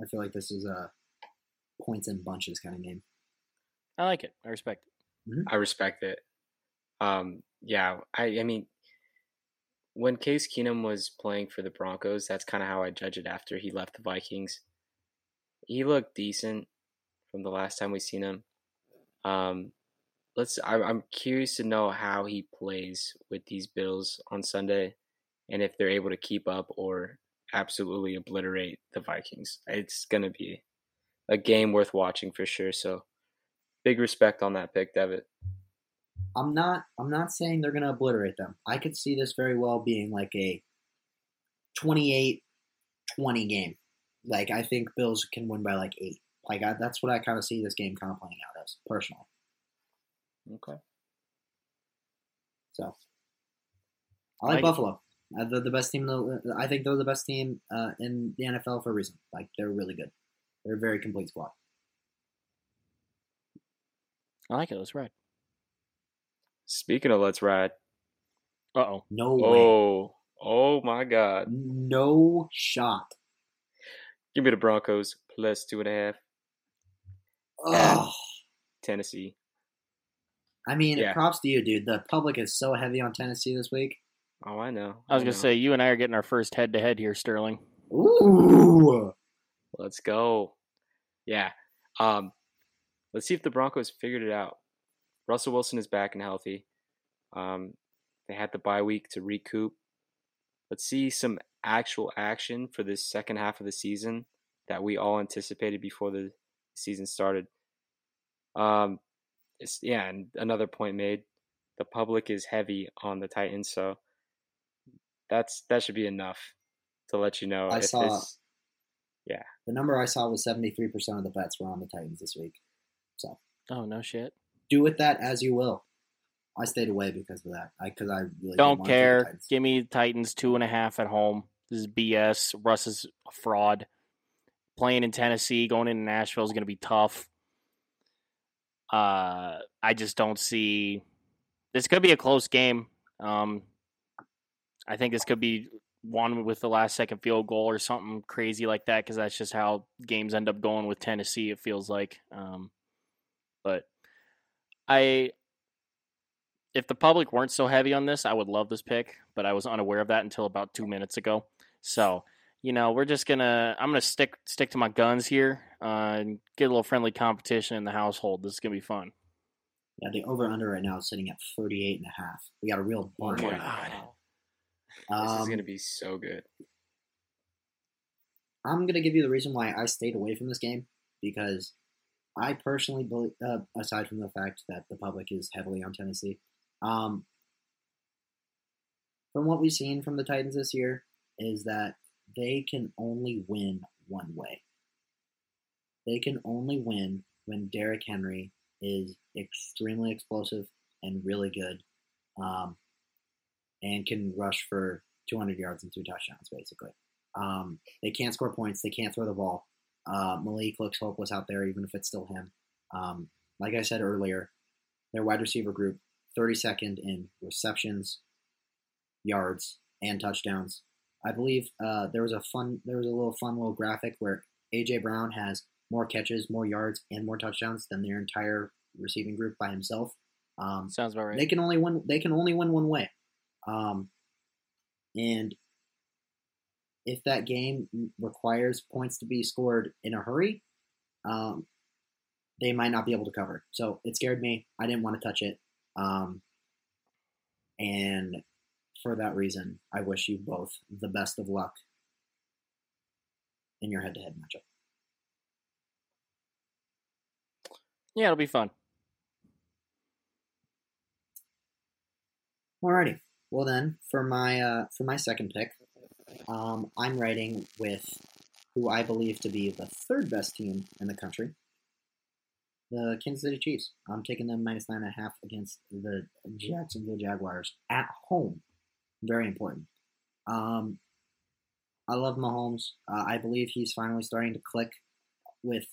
I feel like this is a points and bunches kind of game. I like it. I respect it. I respect it. Um, yeah, I, I mean, when Case Keenum was playing for the Broncos, that's kind of how I judge it after he left the Vikings. He looked decent from the last time we seen him. Um, let's. I, I'm curious to know how he plays with these Bills on Sunday, and if they're able to keep up or absolutely obliterate the Vikings. It's gonna be a game worth watching for sure. So, big respect on that pick, Devitt. I'm not I'm not saying they're going to obliterate them. I could see this very well being like a 28-20 game. Like I think Bills can win by like 8. Like I, that's what I kind of see this game kind of playing out as personally. Okay. So I like, Like- Buffalo. Uh, they're the best team. in the- I think they're the best team uh, in the NFL for a reason. Like they're really good. They're a very complete squad. I like it. Let's ride. Speaking of let's ride. Uh oh. No way. Oh, oh my God! No shot. Give me the Broncos plus two and a half. Ugh. Tennessee. I mean, Yeah. props to you, dude. The public is so heavy on Tennessee this week. Oh, I know. I was I gonna know. say you and I are getting our first head to head here, Sterling. Ooh. Let's go. Yeah. Um, let's see if the Broncos figured it out. Russell Wilson is back and healthy. Um, they had the bye week to recoup. Let's see some actual action for this second half of the season that we all anticipated before the season started. Um, it's, yeah, and another point made. The public is heavy on the Titans, so that's that should be enough to let you know I if saw- this The number I saw was 73% of the bets were on the Titans this week. So Oh no shit. do with that as you will. I stayed away because of that. I because I really Don't wanna the care. Give me Titans two and a half at home. This is BS. Russ is a fraud. Playing in Tennessee, going into Nashville is going to be tough. Uh, I just don't see. This could be a close game. Um, I think this could be one with the last second field goal or something crazy like that because that's just how games end up going with Tennessee. It feels like. Um, but I if the public weren't so heavy on this, I would love this pick, but I was unaware of that until about two minutes ago. So, you know, we're just gonna I'm gonna stick stick to my guns here uh, and get a little friendly competition in the household. This is gonna be fun. Yeah, the over under right now is sitting at 38 and a half. We got a real Oh my right Now. This is Um, gonna be so good. I'm gonna give you the reason why I stayed away from this game because I personally believe, uh, aside from the fact that the public is heavily on Tennessee, um, from what we've seen from the Titans this year, is that they can only win one way. They can only win when Derrick Henry is extremely explosive and really good, um, and can rush for 200 yards and two touchdowns, basically. Um, they can't score points. They can't throw the ball. Uh, Malik looks hopeless out there, even if it's still him. Um, like I said earlier, their wide receiver group, 32nd in receptions, yards, and touchdowns. I believe uh, there was a fun, there was a little fun little graphic where AJ Brown has more catches, more yards, and more touchdowns than their entire receiving group by himself. Um, Sounds about right. they can only win. They can only win one way, um, and if that game requires points to be scored in a hurry, um, they might not be able to cover. So it scared me. I didn't want to touch it, um, and for that reason, I wish you both the best of luck in your head-to-head matchup. yeah, it'll be fun. Alrighty. Well then, for my uh, for my second pick, um, I'm writing with who I believe to be the third best team in the country, the Kansas City Chiefs. I'm taking them minus nine and a half against the Jacksonville Jaguars at home. Very important. Um, I love Mahomes. Uh, I believe he's finally starting to click with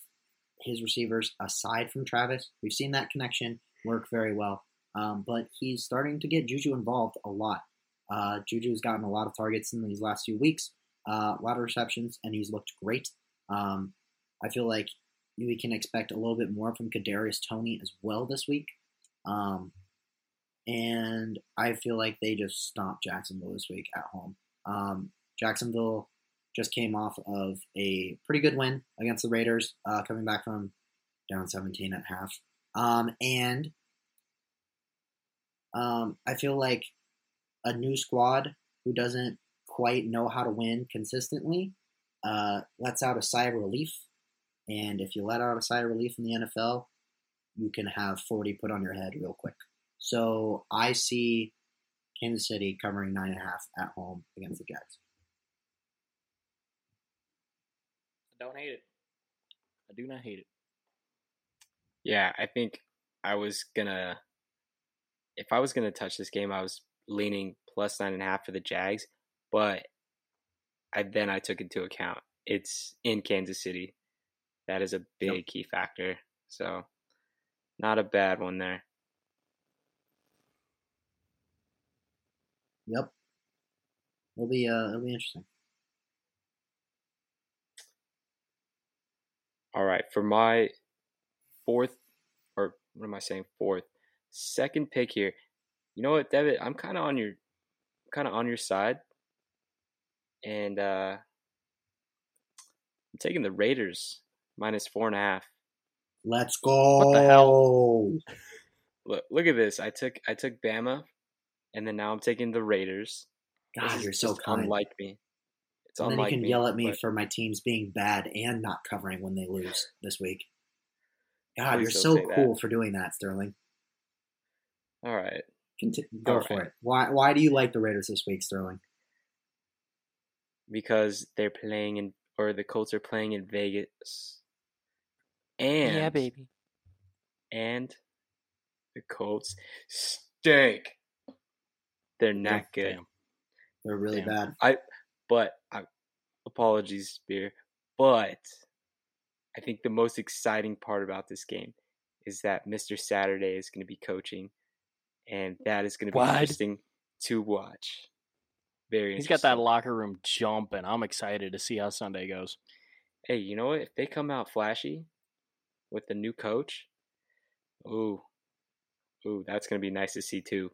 his receivers aside from Travis. We've seen that connection work very well. Um, but he's starting to get Juju involved a lot. Uh, Juju's gotten a lot of targets in these last few weeks, uh, a lot of receptions, and he's looked great. Um, I feel like we can expect a little bit more from Kadarius Toney as well this week. Um, and I feel like they just stomped Jacksonville this week at home. Um, Jacksonville just came off of a pretty good win against the Raiders, uh, coming back from down 17 at half. Um, and um, I feel like a new squad who doesn't quite know how to win consistently uh, lets out a sigh of relief. And if you let out a sigh of relief in the NFL, you can have 40 put on your head real quick. So I see Kansas City covering nine and a half at home against the Jags. I don't hate it. I do not hate it. Yeah, I think I was gonna. If I was gonna touch this game, I was leaning plus nine and a half for the Jags, but I then I took into account it's in Kansas City. That is a big Yep. key factor. So, not a bad one there. Yep. It'll be uh, it'll be interesting. All right, for my fourth, or what am I saying? Fourth, second pick here. You know what, David? I'm kind of on your, kind of on your side, and uh I'm taking the Raiders minus four and a half. Let's go. What the hell? Look, look at this. I took I took Bama, and then now I'm taking the Raiders. God, you're so just kind. unlike me. It's and then you can me. yell at me but for my teams being bad and not covering when they lose this week. God, Please you're so say that. cool for doing that, Sterling. All right, Conti- go All for right. it. Why Why do you like the Raiders this week, Sterling? because they're playing in, or the Colts are playing in Vegas, and yeah, baby. and the Colts stink. They're not good. Damn. They're really Damn. bad. But I apologies, Spear. But I think the most exciting part about this game is that Mr. Saturday is going to be coaching, and that is going to be What? interesting to watch. Very. He's got that locker room jumping. I'm excited to see how Sunday goes. Hey, you know what? If they come out flashy with the new coach, ooh, ooh, that's going to be nice to see too.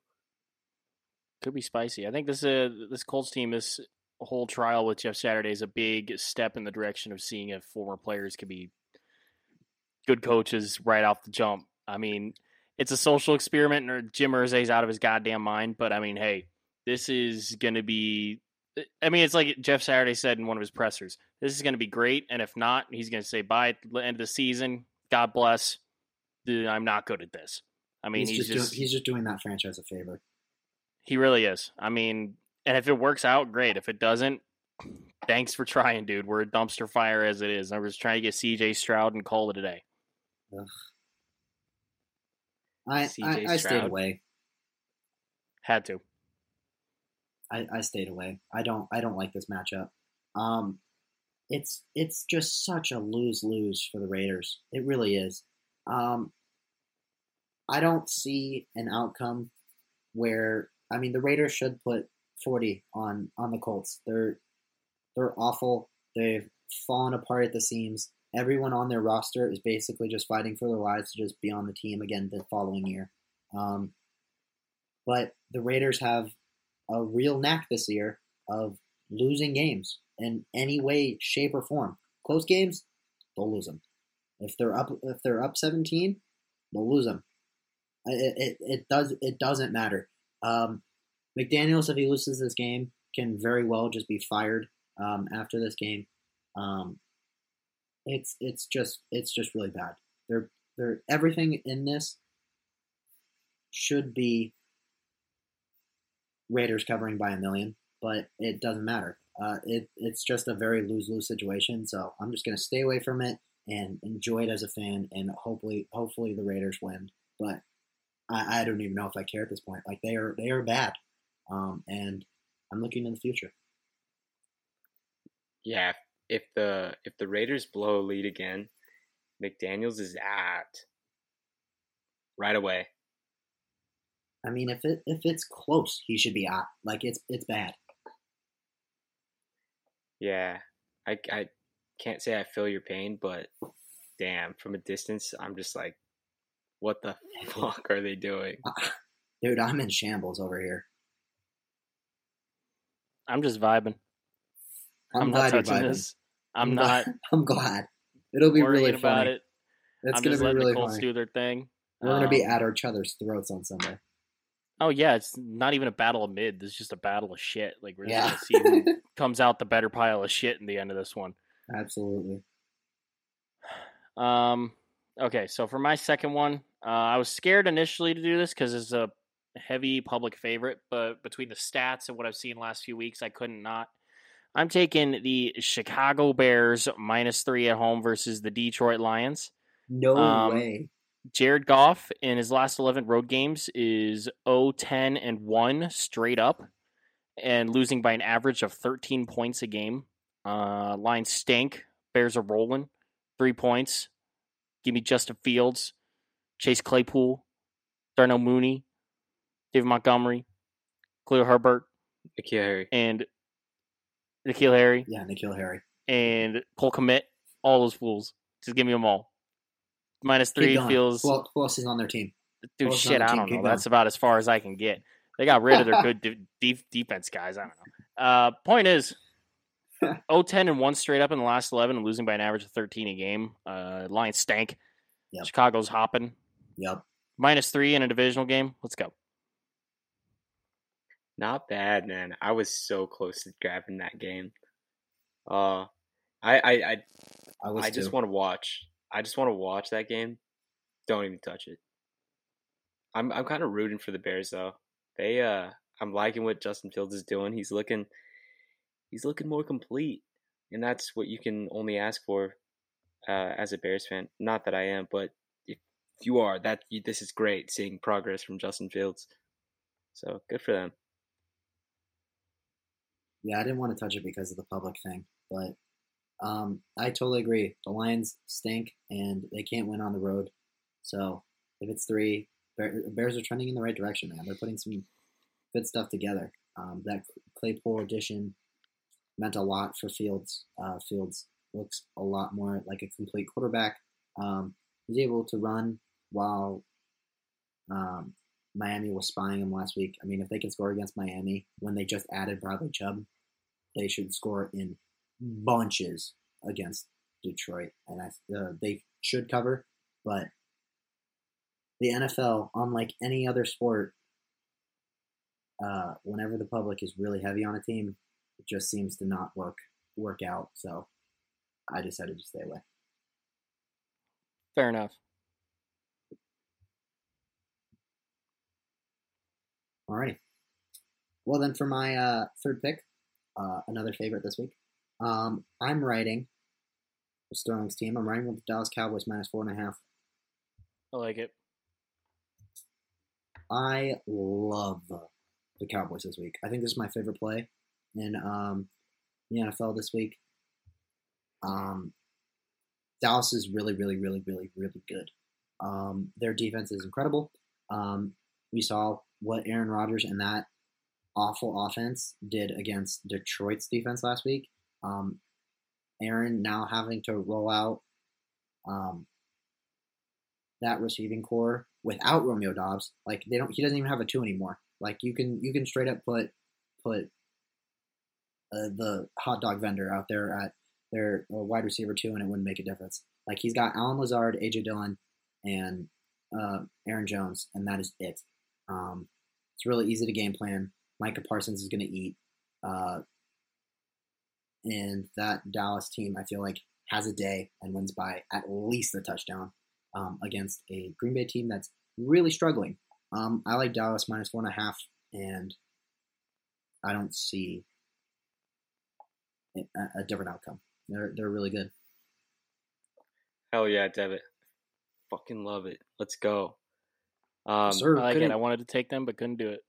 Could be spicy. I think this uh, this Colts team, this whole trial with Jeff Saturday is a big step in the direction of seeing if former players can be good coaches right off the jump. I mean, it's a social experiment, and Jim Irsay's out of his goddamn mind. But I mean, hey, this is going to be. I mean, it's like Jeff Saturday said in one of his pressers. This is going to be great, and if not, he's going to say bye at the end of the season. God bless. Dude, I'm not good at this. I mean, he's, he's, just, just doing, he's just doing that franchise a favor. he really is. I mean, and if it works out, great. If it doesn't, thanks for trying, dude. We're a dumpster fire as it is. I was trying to get CJ Stroud and call it a day. I I, I stayed away. Had to. I, I stayed away. I don't I don't like this matchup. Um, it's it's just such a lose lose for the Raiders. It really is. Um, I don't see an outcome where I mean the Raiders should put 40 on on the Colts. They're they're awful. They've fallen apart at the seams. Everyone on their roster is basically just fighting for their lives to just be on the team again the following year. Um, but the Raiders have a real knack this year of losing games in any way, shape, or form. Close games, they'll lose them. If they're up, if they're up 17, they'll lose them. It, it, it does it doesn't matter. Um, McDaniels, if he loses this game, can very well just be fired um, after this game. Um, it's it's just it's just really bad. They're they're everything in this should be Raiders covering by a million, but it doesn't matter. Uh, it it's just a very lose lose situation. So I'm just gonna stay away from it and enjoy it as a fan, and hopefully hopefully the Raiders win. But I, I don't even know if I care at this point. Like they are they are bad, um, and I'm looking in the future. Yeah, if the if the Raiders blow a lead again, McDaniels is at right away. I mean, if it if it's close, he should be out. Like it's it's bad. Yeah, I I can't say I feel your pain, but damn, from a distance, I'm just like, what the [laughs] fuck are they doing? Uh, dude, I'm in shambles over here. I'm just vibing. I'm, I'm, glad not you're touching this. [laughs] I'm, I'm not glad- I'm glad. It'll be really about funny. it. It's I'm gonna just be letting really the Colts funny. do their thing. We're gonna be Um, at each other's throats on Sunday. Oh yeah, it's not even a battle of mid. This is just a battle of shit. Like we're just gonna see who [laughs] comes out the better pile of shit in the end of this one. absolutely. [sighs] Um, okay, so for my second one, uh, I was scared initially to do this because it's a heavy public favorite, but between the stats and what I've seen last few weeks, I couldn't not. I'm taking the Chicago Bears minus three at home versus the Detroit Lions. No Um, way. Jared Goff in his last 11 road games is 0 10 and 1 straight up and losing by an average of 13 points a game. Uh, Lions stink. Bears are rolling. Three points. Give me Justin Fields, Chase Claypool, Darnell Mooney, David Montgomery, Khalil Herbert, N'Keal Harry. and N'Keal Harry Yeah, N'Keal Harry. and Cole Kmet. All those fools. Just give me them all. Three feels. Who, el- who else is on their team? Dude, shit, I don't Keep know. going. That's about as far as I can get. They got rid of their good [laughs] de- de- defense guys. I don't know. Uh, point is, [laughs] 0-10 and one straight up in the last eleven, and losing by an average of thirteen a game. Uh, Lions stank. Yep. Chicago's hopping. Yep. Minus three in a divisional game. Let's go. Not bad, man. I was so close to grabbing that game. Uh, I I I, I was I just want to watch. I just want to watch that game. Don't even touch it. I'm I'm kind of rooting for the Bears though. They uh, I'm liking what Justin Fields is doing. He's looking, he's looking more complete, and that's what you can only ask for uh, as a Bears fan. Not that I am, but if you are, that this is great seeing progress from Justin Fields. So good for them. Yeah, I didn't want to touch it because of the public thing, but um, I totally agree. The Lions stink and they can't win on the road. So if it's three, Bears are trending in the right direction, man. They're putting some good stuff together. Um, that Claypool addition meant a lot for Fields. Uh, Fields looks a lot more like a complete quarterback. Um, he's able to run while um, Miami was spying him last week. I mean, if they can score against Miami when they just added Bradley Chubb, they should score in bunches against Detroit, and I, uh, they should cover. But the NFL, unlike any other sport, uh, whenever the public is really heavy on a team, it just seems to not work work out. So I decided to stay away. Fair enough. Alrighty. Well, then for my uh, third pick, uh, another favorite this week, um, I'm writing Sterling's team. I'm writing with the Dallas Cowboys minus four and a half. I like it. I love the Cowboys this week. I think this is my favorite play in um, the NFL this week. Um, Dallas is really, really, really, really, really good. Um, their defense is incredible. Um, we saw what Aaron Rodgers and that awful offense did against Detroit's defense last week. Um, Aaron now having to roll out um, that receiving core without Romeo Doubs, like they don't, he doesn't even have a two anymore. Like you can you can straight up put put uh, the hot dog vendor out there at their uh, wide receiver two, and it wouldn't make a difference. Like he's got Allen Lazard, AJ Dillon, and uh, Aaron Jones, and that is it. Um, it's really easy to game plan. Micah Parsons is going to eat. Uh, and that Dallas team, I feel like, has a day and wins by at least a touchdown um, against a Green Bay team that's really struggling. Um, I like Dallas minus one and a half, and I don't see a, a different outcome. They're they're really good. Hell yeah, Devitt. Fucking love it. Let's go. Um, Sir, I like it. couldn't- I wanted to take them, but couldn't do it.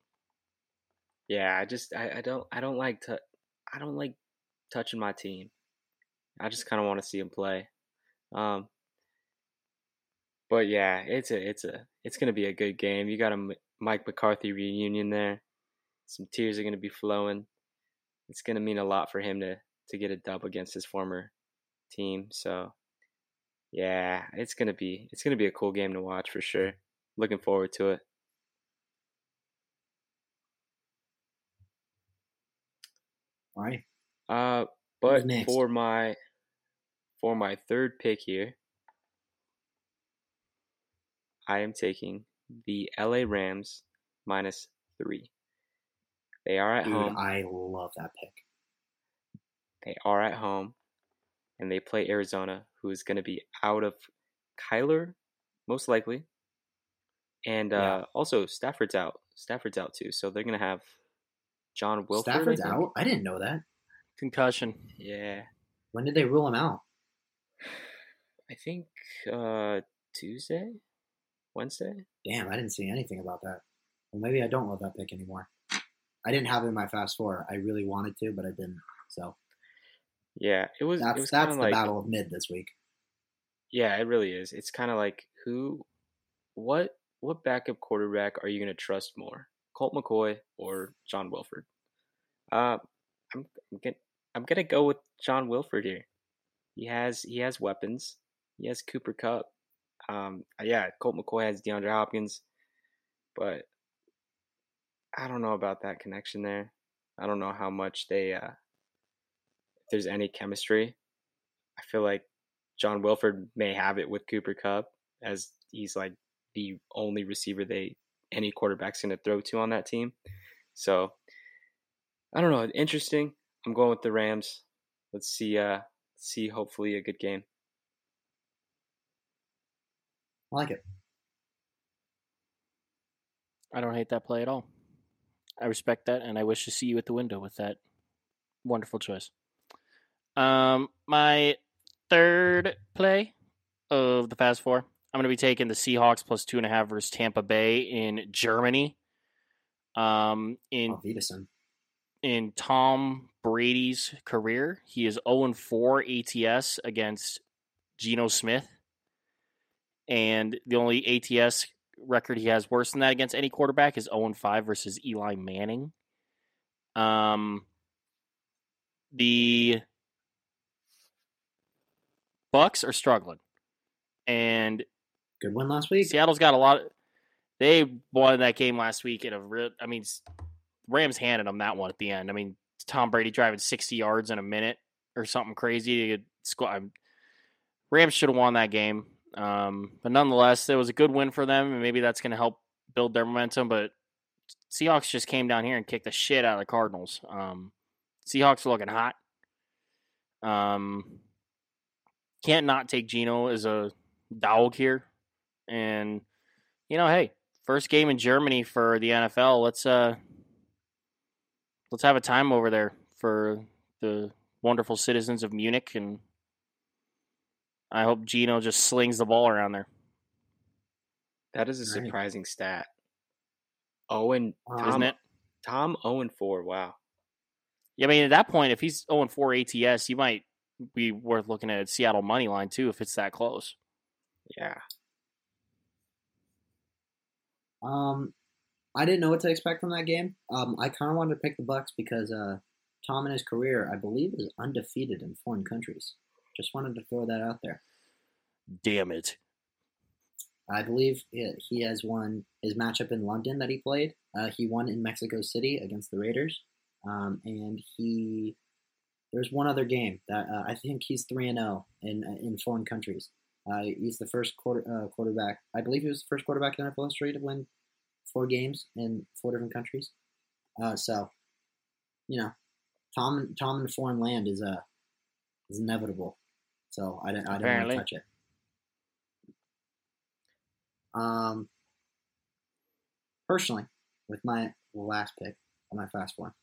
Yeah, I just I, I don't I don't like to I don't like touching my team. I just kind of want to see him play. Um, but yeah, it's a it's a it's gonna be a good game. You got a Mike McCarthy reunion there. Some tears are gonna be flowing. It's gonna mean a lot for him to to get a dub against his former team. So yeah, it's gonna be it's gonna be a cool game to watch for sure. Looking forward to it. Uh, but for my for my third pick here, I am taking the LA Rams minus three. They are at Dude, home. I love that pick. They are at home, and they play Arizona, who is going to be out of Kyler, most likely, and uh, Yeah. also Stafford's out. Stafford's out too, so they're going to have John Wolford. I Stafford's think. out. I didn't know that. Concussion. Yeah, When did they rule him out? I think uh, Tuesday, Wednesday. Damn, I didn't see anything about that. Well, maybe I don't love that pick anymore. I didn't have it in my fast four. I really wanted to, but I didn't. So Yeah, it was. it that's was kind that's the like battle of mid this week. yeah, it really is. It's kind of like who, what, what backup quarterback are you going to trust more, Colt McCoy or John Wolford? Uh, I'm I'm gonna I'm gonna go with John Wolford here. He has he has weapons. He has Cooper Kupp. Um, yeah, Colt McCoy has DeAndre Hopkins, but I don't know about that connection there. I don't know how much they uh, if there's any chemistry. I feel like John Wilford may have it with Cooper Kupp as he's like the only receiver they any quarterback's going to throw to on that team. So I don't know. Interesting. I'm going with the Rams. Let's see. Uh, see. Hopefully, a good game. I like it. I don't hate that play at all. I respect that, and I wish to see you at the window with that wonderful choice. Um, my third play of the past four, I'm going to be taking the Seahawks plus two and a half versus Tampa Bay in Germany. Um, in Oh, in Tom Brady's career, he is 0 4 ATS against Geno Smith. And the only ATS record he has worse than that against any quarterback is 0 5 versus Eli Manning. Um, the Bucs are struggling. And Good win last week. Seattle's got a lot. Of, they won that game last week in a real. I mean, Rams handed them that one at the end. I mean, Tom Brady driving sixty yards in a minute or something crazy. to squ- I'm- Rams should have won that game, um, but nonetheless, it was a good win for them, and maybe that's going to help build their momentum. But Seahawks just came down here and kicked the shit out of the Cardinals. Um, Seahawks are looking hot. Um, can't not take Geno as a dog here. And you know, hey, first game in Germany for the NFL. Let's uh let's have a time over there for the wonderful citizens of Munich and I hope Geno just slings the ball around there. That is a Right. surprising stat. Oh, and Wow. Tom, Isn't it? Tom 0 and 4. Wow. Yeah, I mean, at that point, if he's 0 and 4 ATS, you might be worth looking at Seattle money line too if it's that close. Yeah. Um, I didn't know what to expect from that game. Um, I kind of wanted to pick the Bucs because uh, Tom in his career, I believe, is undefeated in foreign countries. Just wanted to throw that out there. Damn it. I believe he has won his matchup in London that he played. Uh, he won in Mexico City against the Raiders, um, and he there's one other game that uh, I think he's three and zero oh in in foreign countries. Uh, he's the first quarter uh, quarterback. I believe he was the first quarterback in NFL history to win four games in four different countries. Uh, so, you know, Tom Tom in a foreign land is uh is inevitable. So I don't I don't want to touch it. Um, personally, with my last pick on my fast one,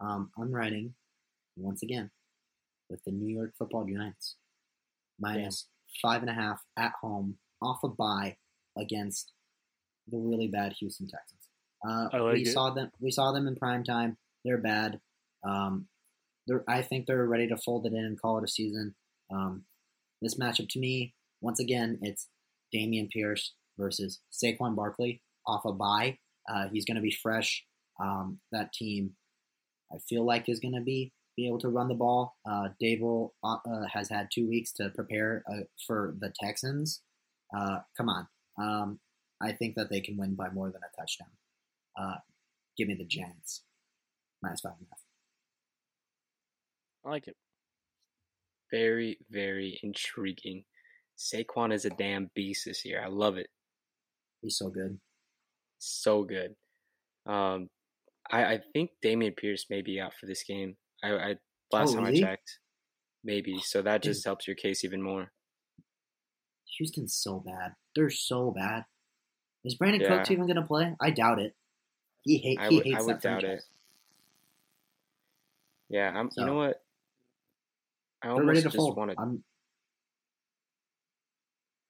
um, I'm writing once again with the New York Football Giants minus five and a half at home off a bye against the really bad Houston Texans. Uh, like we it. saw them. We saw them in prime time. They're bad. Um, they're, I think they're ready to fold it in and call it a season. Um, this matchup to me, once again, it's Dameon Pierce versus Saquon Barkley off a bye. Uh, he's going to be fresh. Um, that team, I feel like, is going to be be able to run the ball. Uh, Daboll uh, uh, has had two weeks to prepare uh, for the Texans. Uh, come on, um, I think that they can win by more than a touchdown. Uh, give me the Giants minus five and a half. I like it. Very, very intriguing. Saquon is a damn beast this year. I love it. He's so good. So good. Um, I, I think Dameon Pierce may be out for this game. I, I last oh, time really? I checked, maybe. Oh, so that just helps your case even more. Houston's so bad. They're so bad. Is Brandon yeah. Cooks even going to play? I doubt it. He, hate, he would, hates I would doubt franchise. it. Yeah, I'm. So, you know what? I almost ready to just wanted. I'm,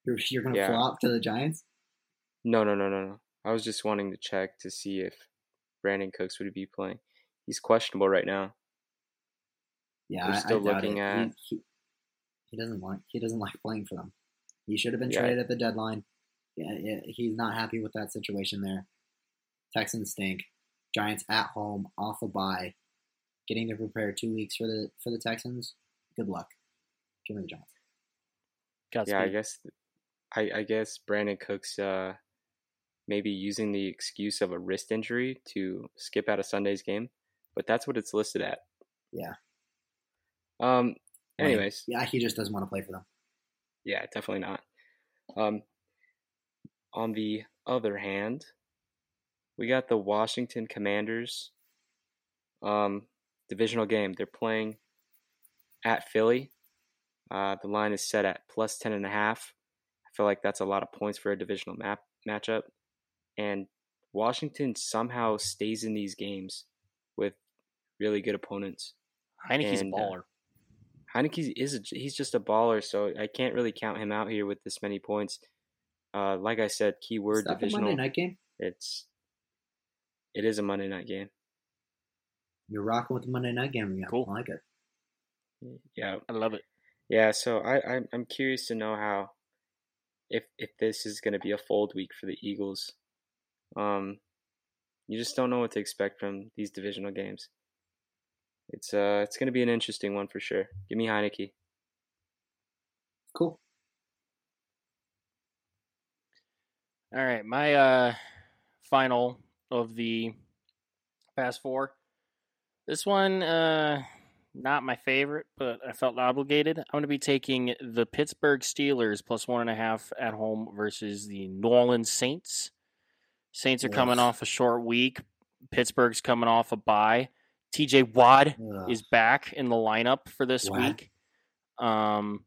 you're you're going to yeah. flop to the Giants? No, no, no, no, no. I was just wanting to check to see if Brandin Cooks would be playing. He's questionable right now. Yeah, We're still I looking it. at. He, he, he, doesn't like he doesn't like playing for them. He should have been yeah. traded at the deadline. Yeah, yeah, he's not happy with that situation there. Texans stink. Giants at home, off a bye, getting to prepare two weeks for the for the Texans. Good luck. Give me the Giants. Godspeed. Yeah, I guess I, I guess Brandin Cooks uh, maybe using the excuse of a wrist injury to skip out of Sunday's game, but that's what it's listed at. Yeah. Um. Anyways. Yeah, he just doesn't want to play for them. Yeah, definitely not. Um. On the other hand, we got the Washington Commanders. Um, divisional game. They're playing at Philly. Uh, the line is set at plus ten and a half. I feel like that's a lot of points for a divisional map matchup and Washington somehow stays in these games with really good opponents. Heinicke's and, a uh, baller. Uh, Heinicke is a, he's just a baller, so I can't really count him out here with this many points. Uh, like I said, keyword is divisional. Monday night game. It's it is a Monday night game. You're rocking with the Monday night game again. Cool. I like it. Yeah, I love it. Yeah, so I I'm, I'm curious to know how if if this is going to be a fold week for the Eagles. Um, you just don't know what to expect from these divisional games. It's uh, it's going to be an interesting one for sure. Give me Heinicke. Cool. All right, my uh, final of the past Four. This one, uh, not my favorite, but I felt obligated. I'm going to be taking the Pittsburgh Steelers plus one and a half at home versus the New Orleans Saints. Saints are yes. coming off a short week. Pittsburgh's coming off a bye. TJ Watt is back in the lineup for this what? week. Um,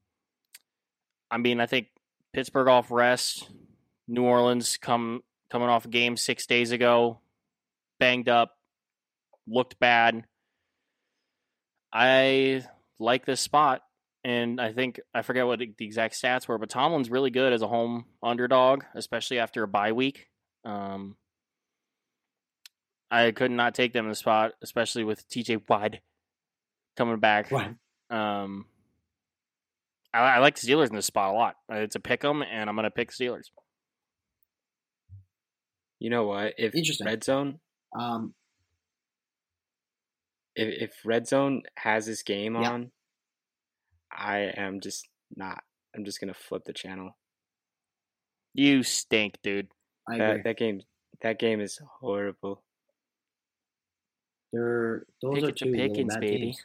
I mean, I think Pittsburgh off rest. New Orleans come coming off a game six days ago, banged up, looked bad. I like this spot, and I think I forget what the exact stats were, but Tomlin's really good as a home underdog, especially after a bye week. Um, I could not take them in the spot, especially with TJ Watt coming back. Right. Um, I, I like the Steelers in this spot a lot. Uh, It's a pick 'em, and I'm going to pick Steelers. You know what? If Interesting. red zone, Um, if, if red zone has this game Yeah. on, I am just not. I'm just gonna flip the channel. You stink, dude. I agree. That that game that game is horrible. They're those Pick are it to two really bad baby. teams.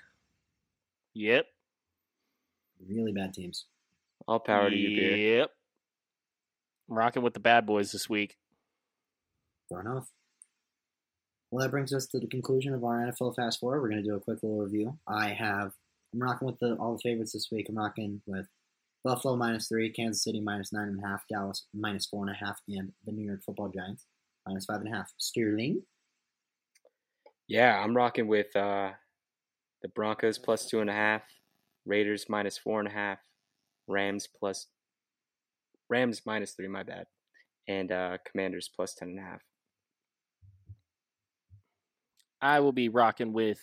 Yep. Really bad teams. All power to you, beer. Yep. I'm rocking with the bad boys this week. Fair enough. Well, that brings us to the conclusion of our NFL Fast Forward. We're going to do a quick little review. I have, I'm rocking with the all the favorites this week. I'm rocking with Buffalo minus three, Kansas City minus nine and a half, Dallas minus four and a half, and the New York Football Giants minus five and a half. Sterling, Yeah, I'm rocking with uh, the Broncos plus two and a half, Raiders minus four and a half, Rams plus Rams minus three. My bad, and uh, Commanders plus ten and a half. I will be rocking with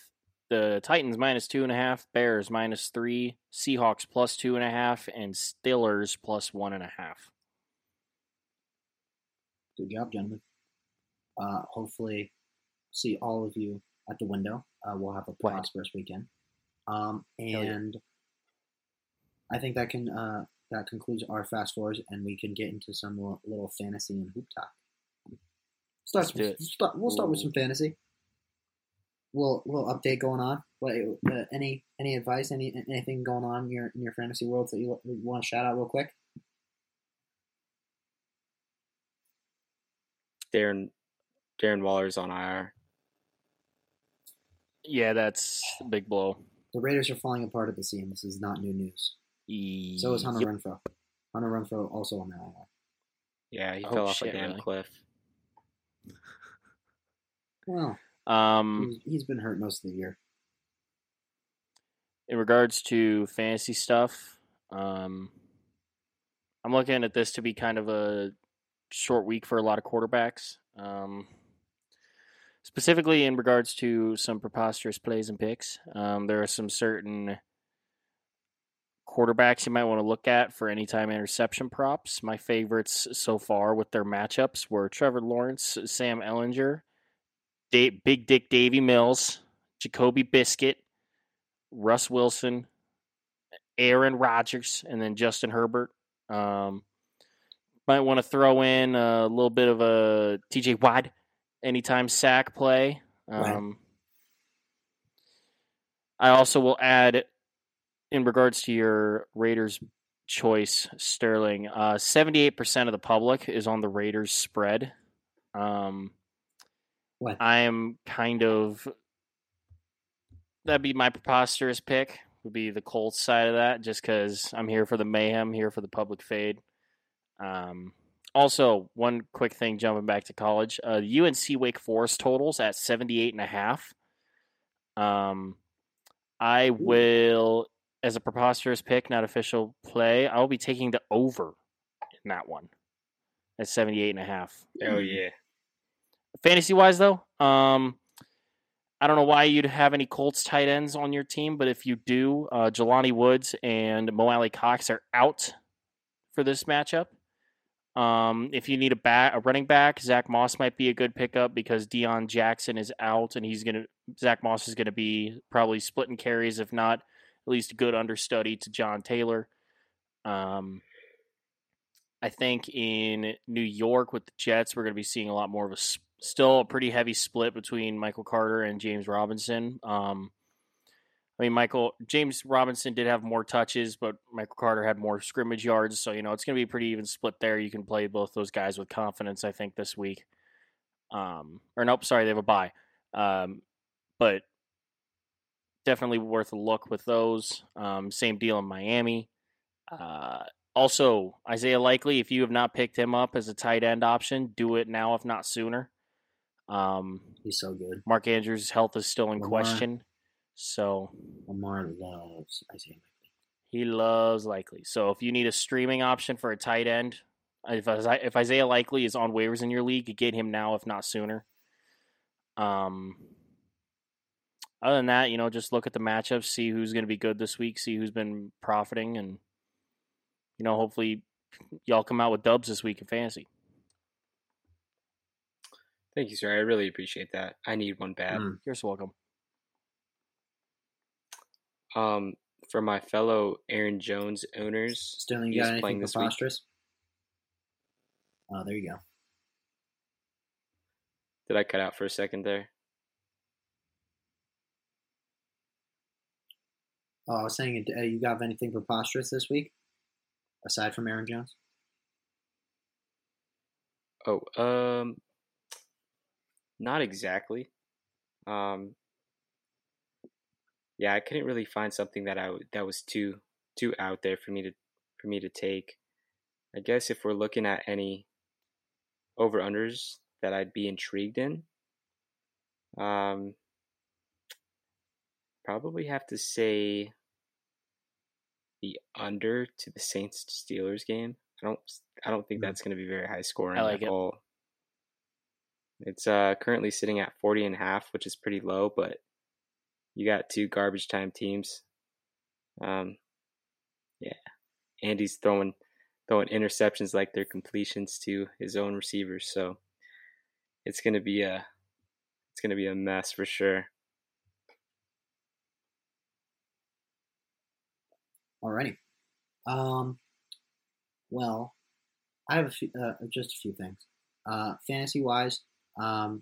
the Titans minus two and a half, Bears minus three, Seahawks plus two and a half, and Steelers plus one and a half. good job, gentlemen. Uh, hopefully, see all of you at the window. Uh, we'll have a prosperous weekend. Um, yeah. and I think that can uh, that concludes our fast forwards, and we can get into some little, little fantasy and hoop talk. Start, it. start we'll start with some fantasy. Little little update going on. What uh, any any advice? Any anything going on in your in your fantasy worlds that you, you want to shout out real quick? Darren Darren Waller's on IR. Yeah, that's a big blow. The Raiders are falling apart at the seams. This is not new news. So is Hunter Yep. Renfrow. Hunter Renfrow also on the IR. Yeah, he Oh, fell off shit, a damn really? cliff. Well, Um, he's, he's been hurt most of the year. in regards to fantasy stuff, um, I'm looking at this to be kind of a short week for a lot of quarterbacks. Um, specifically in regards to some preposterous plays and picks, um, there are some certain quarterbacks you might want to look at for anytime interception props. My favorites so far with their matchups were Trevor Lawrence, Sam Ehlinger, Big Dick Davy Mills, Jacoby Biscuit, Russ Wilson, Aaron Rodgers, and then Justin Herbert. Um, might want to throw in a little bit of a TJ Watt anytime sack play. Right. Um, I also will add, in regards to your Raiders choice, Sterling, uh, 78% of the public is on the Raiders spread. Um, What? I am kind of that'd be my preposterous pick. Would be the Colts side of that, just because I'm here for the mayhem, here for the public fade. Um, also, one quick thing, jumping back to college, uh, UNC Wake Forest totals at 78 and a half. Um, I will, as a preposterous pick, not official play, I will be taking the over in that one at 78 and a half Oh yeah. fantasy wise though um i don't know why you'd have any colts tight ends on your team but if you do uh jelani woods and mo Alie-Cox are out for this matchup um if you need a back a running back zach moss might be a good pickup because Deon jackson is out and he's gonna zach moss is gonna be probably splitting carries if not at least a good understudy to john taylor um I think in New York with the Jets, we're going to be seeing a lot more of a still a pretty heavy split between Michael Carter and James Robinson. Um, I mean, Michael James Robinson did have more touches, but Michael Carter had more scrimmage yards. So you know it's going to be pretty even split there. You can play both those guys with confidence. I think this week. Um, or nope, sorry, they have a bye. Um, but definitely worth a look with those. Um, same deal in Miami. Uh, also, Isaiah Likely, if you have not picked him up as a tight end option, do it now, if not sooner. Um, He's so good. Mark Andrews' health is still in Lamar. question, so Lamar loves Isaiah. Likely. He loves Likely. So if you need a streaming option for a tight end, if Isaiah, if Isaiah Likely is on waivers in your league, get him now, if not sooner. Um, other than that, you know, just look at the matchups, see who's going to be good this week, see who's been profiting, and you know, hopefully, y'all come out with dubs this week in fantasy. Thank you, sir. I really appreciate that. I need one bad. Mm. You're so welcome. Um, for my fellow Aaron Jones owners, Sterling, you got playing anything this week. preposterous? Oh, there you go. Did I cut out for a second there? Oh, I was saying, uh, you got anything preposterous this week aside from Aaron Jones? Oh, um, not exactly. Um, yeah, I couldn't really find something that I that was too too out there for me to for me to take. I guess if we're looking at any over unders that I'd be intrigued in, um, probably have to say the under to the Saints Steelers game. I don't I don't think Hmm. that's going to be very high scoring I like at it. all. It's uh, currently sitting at 40 and a half, which is pretty low, but you got two garbage time teams. Um, yeah, Andy's throwing throwing interceptions like they're completions to his own receivers, so it's gonna be a it's gonna be a mess for sure. Alrighty. Um, well, I have a few, uh, just a few things. Uh, fantasy wise, um,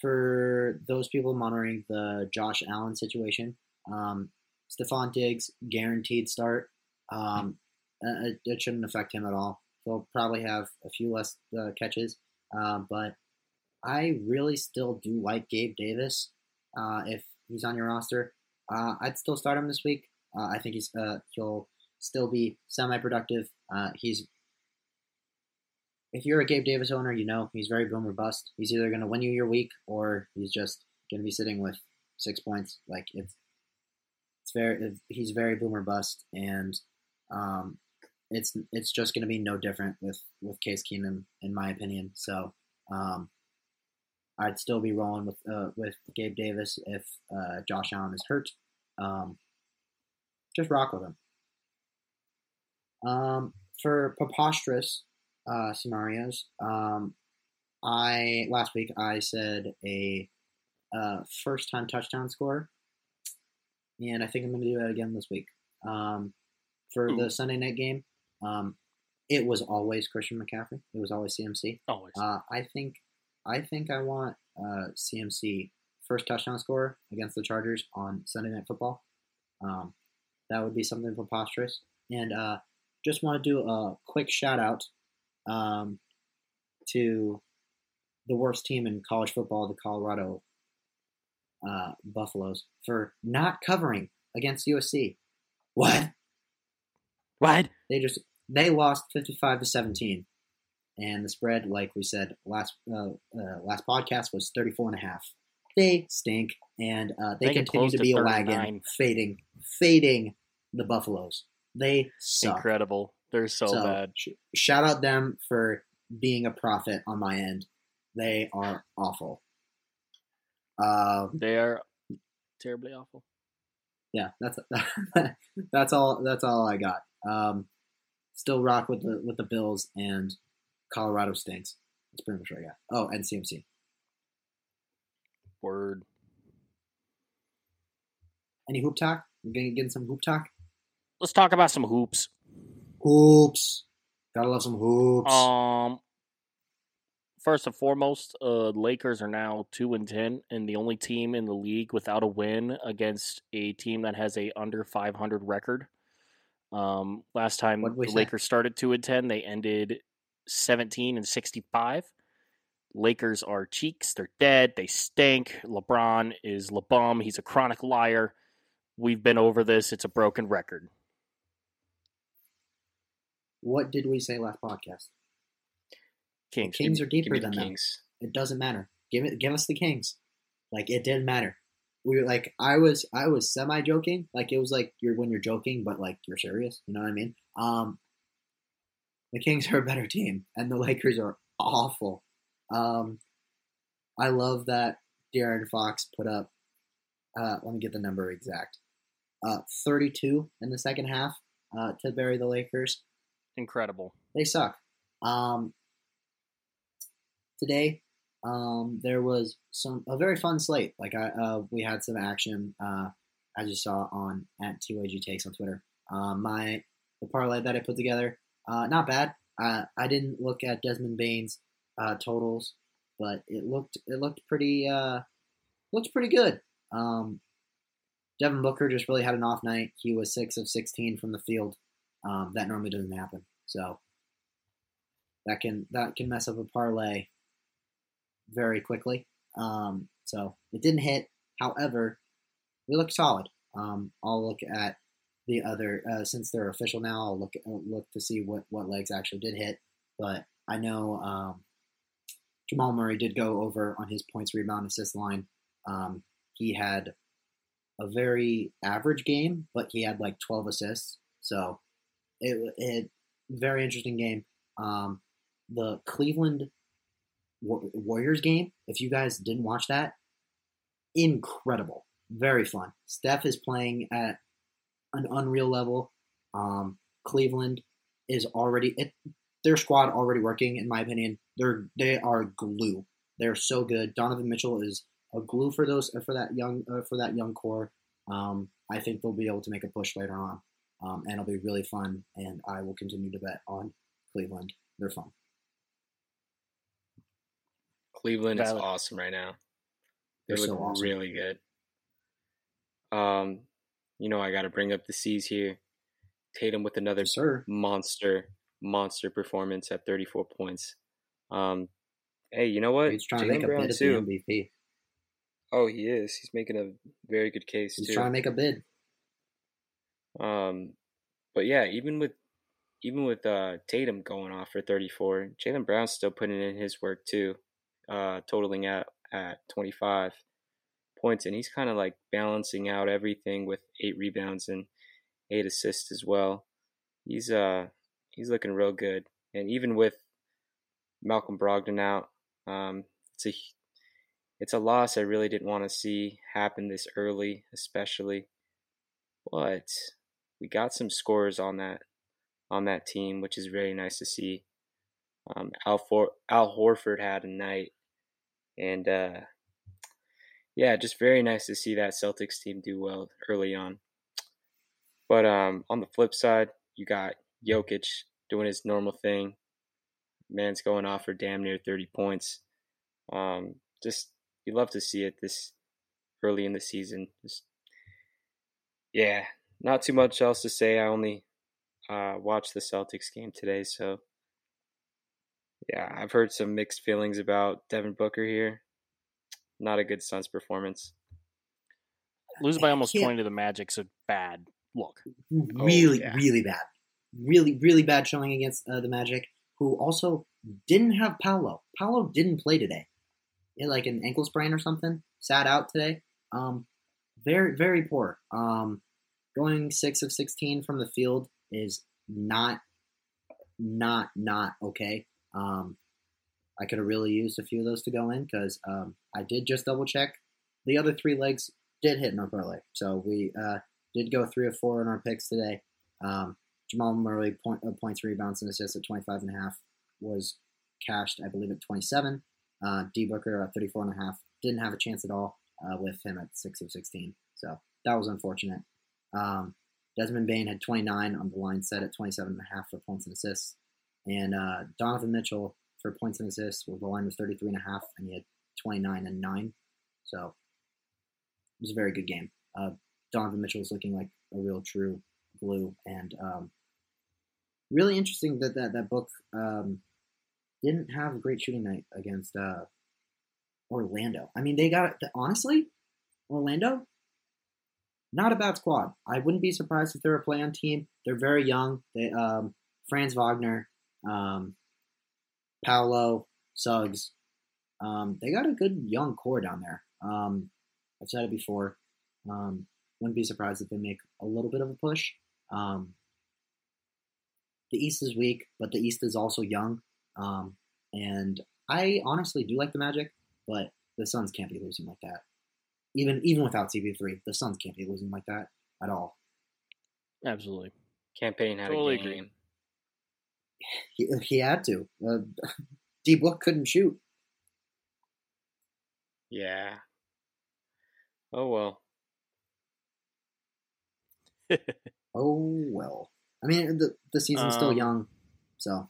for those people monitoring the Josh Allen situation, um, Stefon Diggs guaranteed start. Um, uh, it, it shouldn't affect him at all. He'll probably have a few less uh, catches, um, but I really still do like Gabe Davis. Uh, if he's on your roster, uh, I'd still start him this week. Uh, I think he's he'll still be semi-productive. He's if you're a Gabe Davis owner, you know he's very boom or bust. He's either going to win you your week or he's just going to be sitting with six points. Like it's it's very he's very boom or bust, and um, it's it's just going to be no different with with Case Keenum in my opinion. So um, I'd still be rolling with uh, with Gabe Davis if uh, Josh Allen is hurt. Um, just rock with him. Um, for preposterous uh, scenarios, um, I last week I said a uh, first time touchdown score, and I think I'm going to do that again this week. Um, for the Sunday night game, um, it was always Christian McCaffrey. It was always CMC. Always. Uh, I think I think I want uh, CMC first touchdown score against the Chargers on Sunday Night Football. Um, that would be something preposterous. And uh, just want to do a quick shout out um, to the worst team in college football, the Colorado uh, Buffaloes, for not covering against USC. What? what? They just they lost 55 to 17 and the spread like we said last uh, uh, last podcast was 34 and a half they stink and uh, they continue to to be a wagon fading fading the buffaloes they suck Incredible. They're so, So, bad. sh- shout out them for being a profit on my end they are awful um, They are terribly awful. yeah, that's [laughs] that's all. That's all I got. Um, still rock with the with the Bills and Colorado stinks. That's pretty much what I got. Oh, and CMC. Word. Any hoop talk? We're gonna some hoop talk. Let's talk about some hoops. Hoops. Gotta love some hoops. Um, first and foremost, uh, Lakers are now two and ten, and the only team in the league without a win against a team that has a under five hundred record. Um, last time the say? Lakers started two and ten, they ended seventeen and sixty-five. Lakers are cheeks; they're dead. They stink. LeBron is LeBum. He's a chronic liar. We've been over this. It's a broken record. What did we say last podcast? Kings. Kings are deeper than them. Kings. It doesn't matter. Give it. Give us the Kings. Like it didn't matter. We were like I was. I was semi joking. Like it was like you're when you're joking, but like you're serious. You know what I mean? Um, the Kings are a better team, and the Lakers are awful. Um, I love that De'Aaron Fox put up. Uh, let me get the number exact. Uh, 32 in the second half uh, to bury the Lakers. Incredible. They suck. Um, today, um, there was some a very fun slate. Like I, uh, we had some action uh, as you saw on at TYG Takes on Twitter. Uh, my the parlay that I put together, uh, not bad. Uh, I didn't look at Desmond Bane's uh, totals, but it looked it looked pretty uh, looked pretty good. Um, Devin Booker just really had an off night. He was six of sixteen from the field. Um, that normally doesn't happen, so that can that can mess up a parlay very quickly. Um, so it didn't hit. However, we look solid. Um, I'll look at the other uh, since they're official now. I'll look look to see what what legs actually did hit. But I know um, Jamal Murray did go over on his points, rebound, assist line. Um, he had a very average game, but he had like 12 assists. So it, it very interesting game. Um, the Cleveland Warriors game, if you guys didn't watch that, incredible, very fun. Steph is playing at an unreal level. Um, Cleveland is already it, their squad already working. In my opinion, they're they are glue. They're so good. Donovan Mitchell is a glue for those for that young uh, for that young core. Um, I think they'll be able to make a push later on, um, and it'll be really fun. And I will continue to bet on Cleveland. They're fun. Cleveland is awesome right now. They They're look so awesome. really good. Um, you know, I got to bring up the C's here. Tatum with another Yes, sir. monster, monster performance at 34 points. Um, hey, you know what? He's trying to Jaylen make a Brown bid at too. the MVP. Oh, he is. He's making a very good case He's too. trying to make a bid. Um, but yeah, even with even with uh, Tatum going off for 34, Jaylen Brown's still putting in his work too, uh, totaling at at 25 points, and he's kind of like balancing out everything with eight rebounds and eight assists as well. He's uh he's looking real good, and even with Malcolm Brogdon out, um, it's a it's a loss I really didn't want to see happen this early, especially. But we got some scores on that on that team, which is really nice to see. Um, Al, For- Al Horford had a night, and uh, yeah, just very nice to see that Celtics team do well early on. But um, on the flip side, you got Jokic doing his normal thing. Man's going off for damn near 30 points. Um, just you love to see it this early in the season. Just yeah, not too much else to say. I only uh, watched the Celtics game today, so yeah, I've heard some mixed feelings about Devin Booker here. Not a good Suns performance. Losing by almost 20 to the Magic's a bad look. Really, yeah. really bad. Really, really bad showing against uh, the Magic, who also didn't have Paolo. Paolo didn't play today. He had like an ankle sprain or something. Sat out today. Um, very, very poor. Um, going six of sixteen from the field is not, not, not okay. Um, I could have really used a few of those to go in because um, I did just double check. The other three legs did hit in our parlay, so we uh, did go three of four in our picks today. Um, Jamal Murray point, uh, points, rebounds, and assists at 25 and a half was cashed, I believe, at 27. Uh, D Booker at 34 and a half didn't have a chance at all uh, with him at 6 of 16. So that was unfortunate. Um, Desmond Bane had 29 on the line set at 27 and a half for points and assists. And uh, Donovan Mitchell for points and assists, well, the line was 33 and a half, and he had 29 and 9. So it was a very good game. Uh, Donovan Mitchell was looking like a real true glue, and um, really interesting that that, that book um, didn't have a great shooting night against uh, Orlando. I mean, they got it honestly, Orlando, not a bad squad. I wouldn't be surprised if they're a play-on team. They're very young. They um, Franz Wagner, um, Paolo Suggs. Um, they got a good young core down there. Um, I've said it before. Um, wouldn't be surprised if they make a little bit of a push. Um, the East is weak, but the East is also young. Um, and I honestly do like the Magic, but the Suns can't be losing like that. Even even without CP3, the Suns can't be losing like that at all. Absolutely. Campaign had Totally a agree. game. He, he had to. Uh, [laughs] D Book couldn't shoot. Yeah. Oh well. [laughs] Oh well. I mean, the the season's still Um, young, so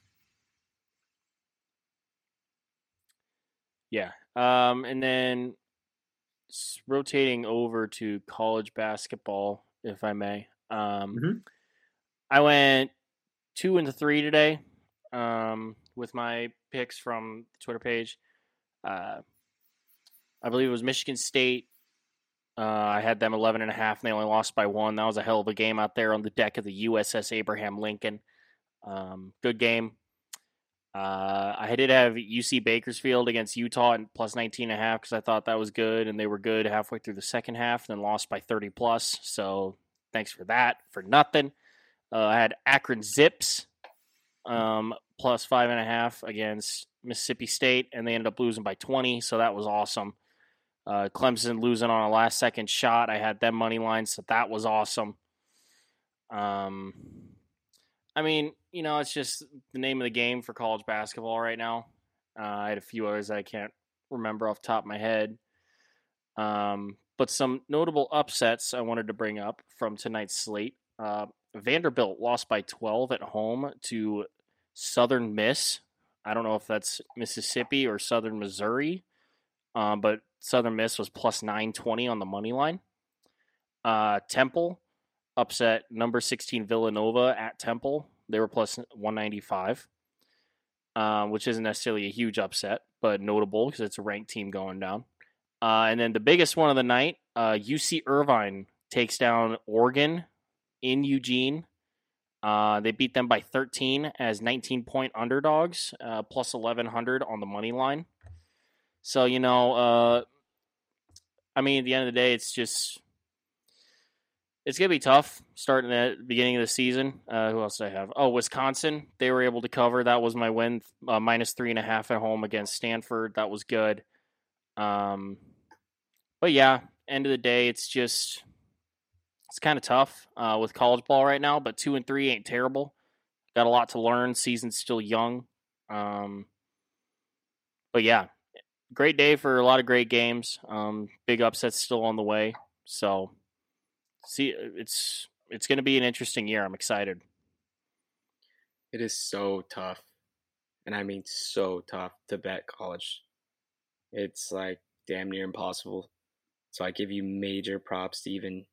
Yeah. Um, and then s- rotating over to college basketball, if I may. Um, Mhm. I went two and three today um, with my picks from the Twitter page. Uh, I believe it was Michigan State. Uh, I had them 11 and a half, and they only lost by one. That was a hell of a game out there on the deck of the USS Abraham Lincoln. Um, good game. Uh, I did have UC Bakersfield against Utah and plus 19 and a half because I thought that was good, and they were good halfway through the second half, and then lost by 30 plus. So thanks for that for nothing. Uh, I had Akron Zips um, plus five and a half against Mississippi State, and they ended up losing by 20, so that was awesome. Uh, Clemson losing on a last second shot. I had them money line, so that was awesome. Um, I mean, you know, it's just the name of the game for college basketball right now. Uh, I had a few others I can't remember off top of my head. Um, but some notable upsets I wanted to bring up from tonight's slate. Uh, Vanderbilt lost by 12 at home to Southern Miss. I don't know if that's Mississippi or Southern Missouri, um, but Southern Miss was plus 920 on the money line. Uh, Temple upset number 16 Villanova at Temple. They were plus 195, uh, which isn't necessarily a huge upset, but notable because it's a ranked team going down. Uh, and then the biggest one of the night, uh, UC Irvine takes down Oregon in Eugene. Uh, they beat them by 13 as 19 point underdogs, uh, plus 1100 on the money line. So, you know, uh, I mean, at the end of the day, it's just it's gonna be tough starting at the beginning of the season. Uh, who else did I have? Oh, Wisconsin. They were able to cover. That was my win. Uh, minus three and a half at home against Stanford. That was good. Um, but yeah, end of the day, it's just it's kind of tough uh, with college ball right now. But two and three ain't terrible. Got a lot to learn. Season's still young. Um, but yeah, great day for a lot of great games. Um, big upsets still on the way. So see uh, it's it's going to be an interesting year. I'm excited. It is so tough. And I mean so tough to bet college. It's like damn near impossible. So I give you major props to even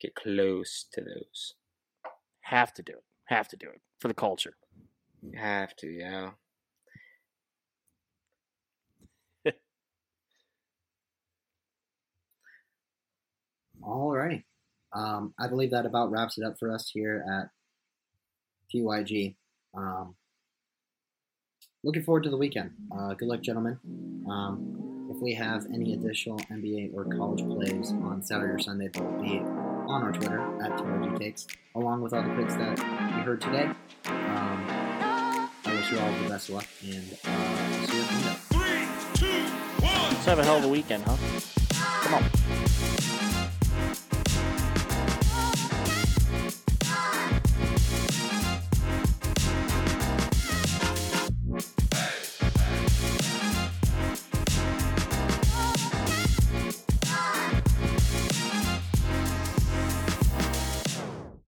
get close to those. Have to do it. Have to do it for the culture. You have to, yeah. [laughs] Alrighty. Um, I believe that about wraps it up for us here at TYG. Um, looking forward to the weekend. Uh, good luck, gentlemen. Um, if we have any additional NBA or college plays on Saturday or Sunday, they'll be on our Twitter at TRG Takes, along with all the picks that we heard today. Um, I wish you all the best of luck, and uh, see you Sunday. Let's have a hell of a weekend, huh? Come on.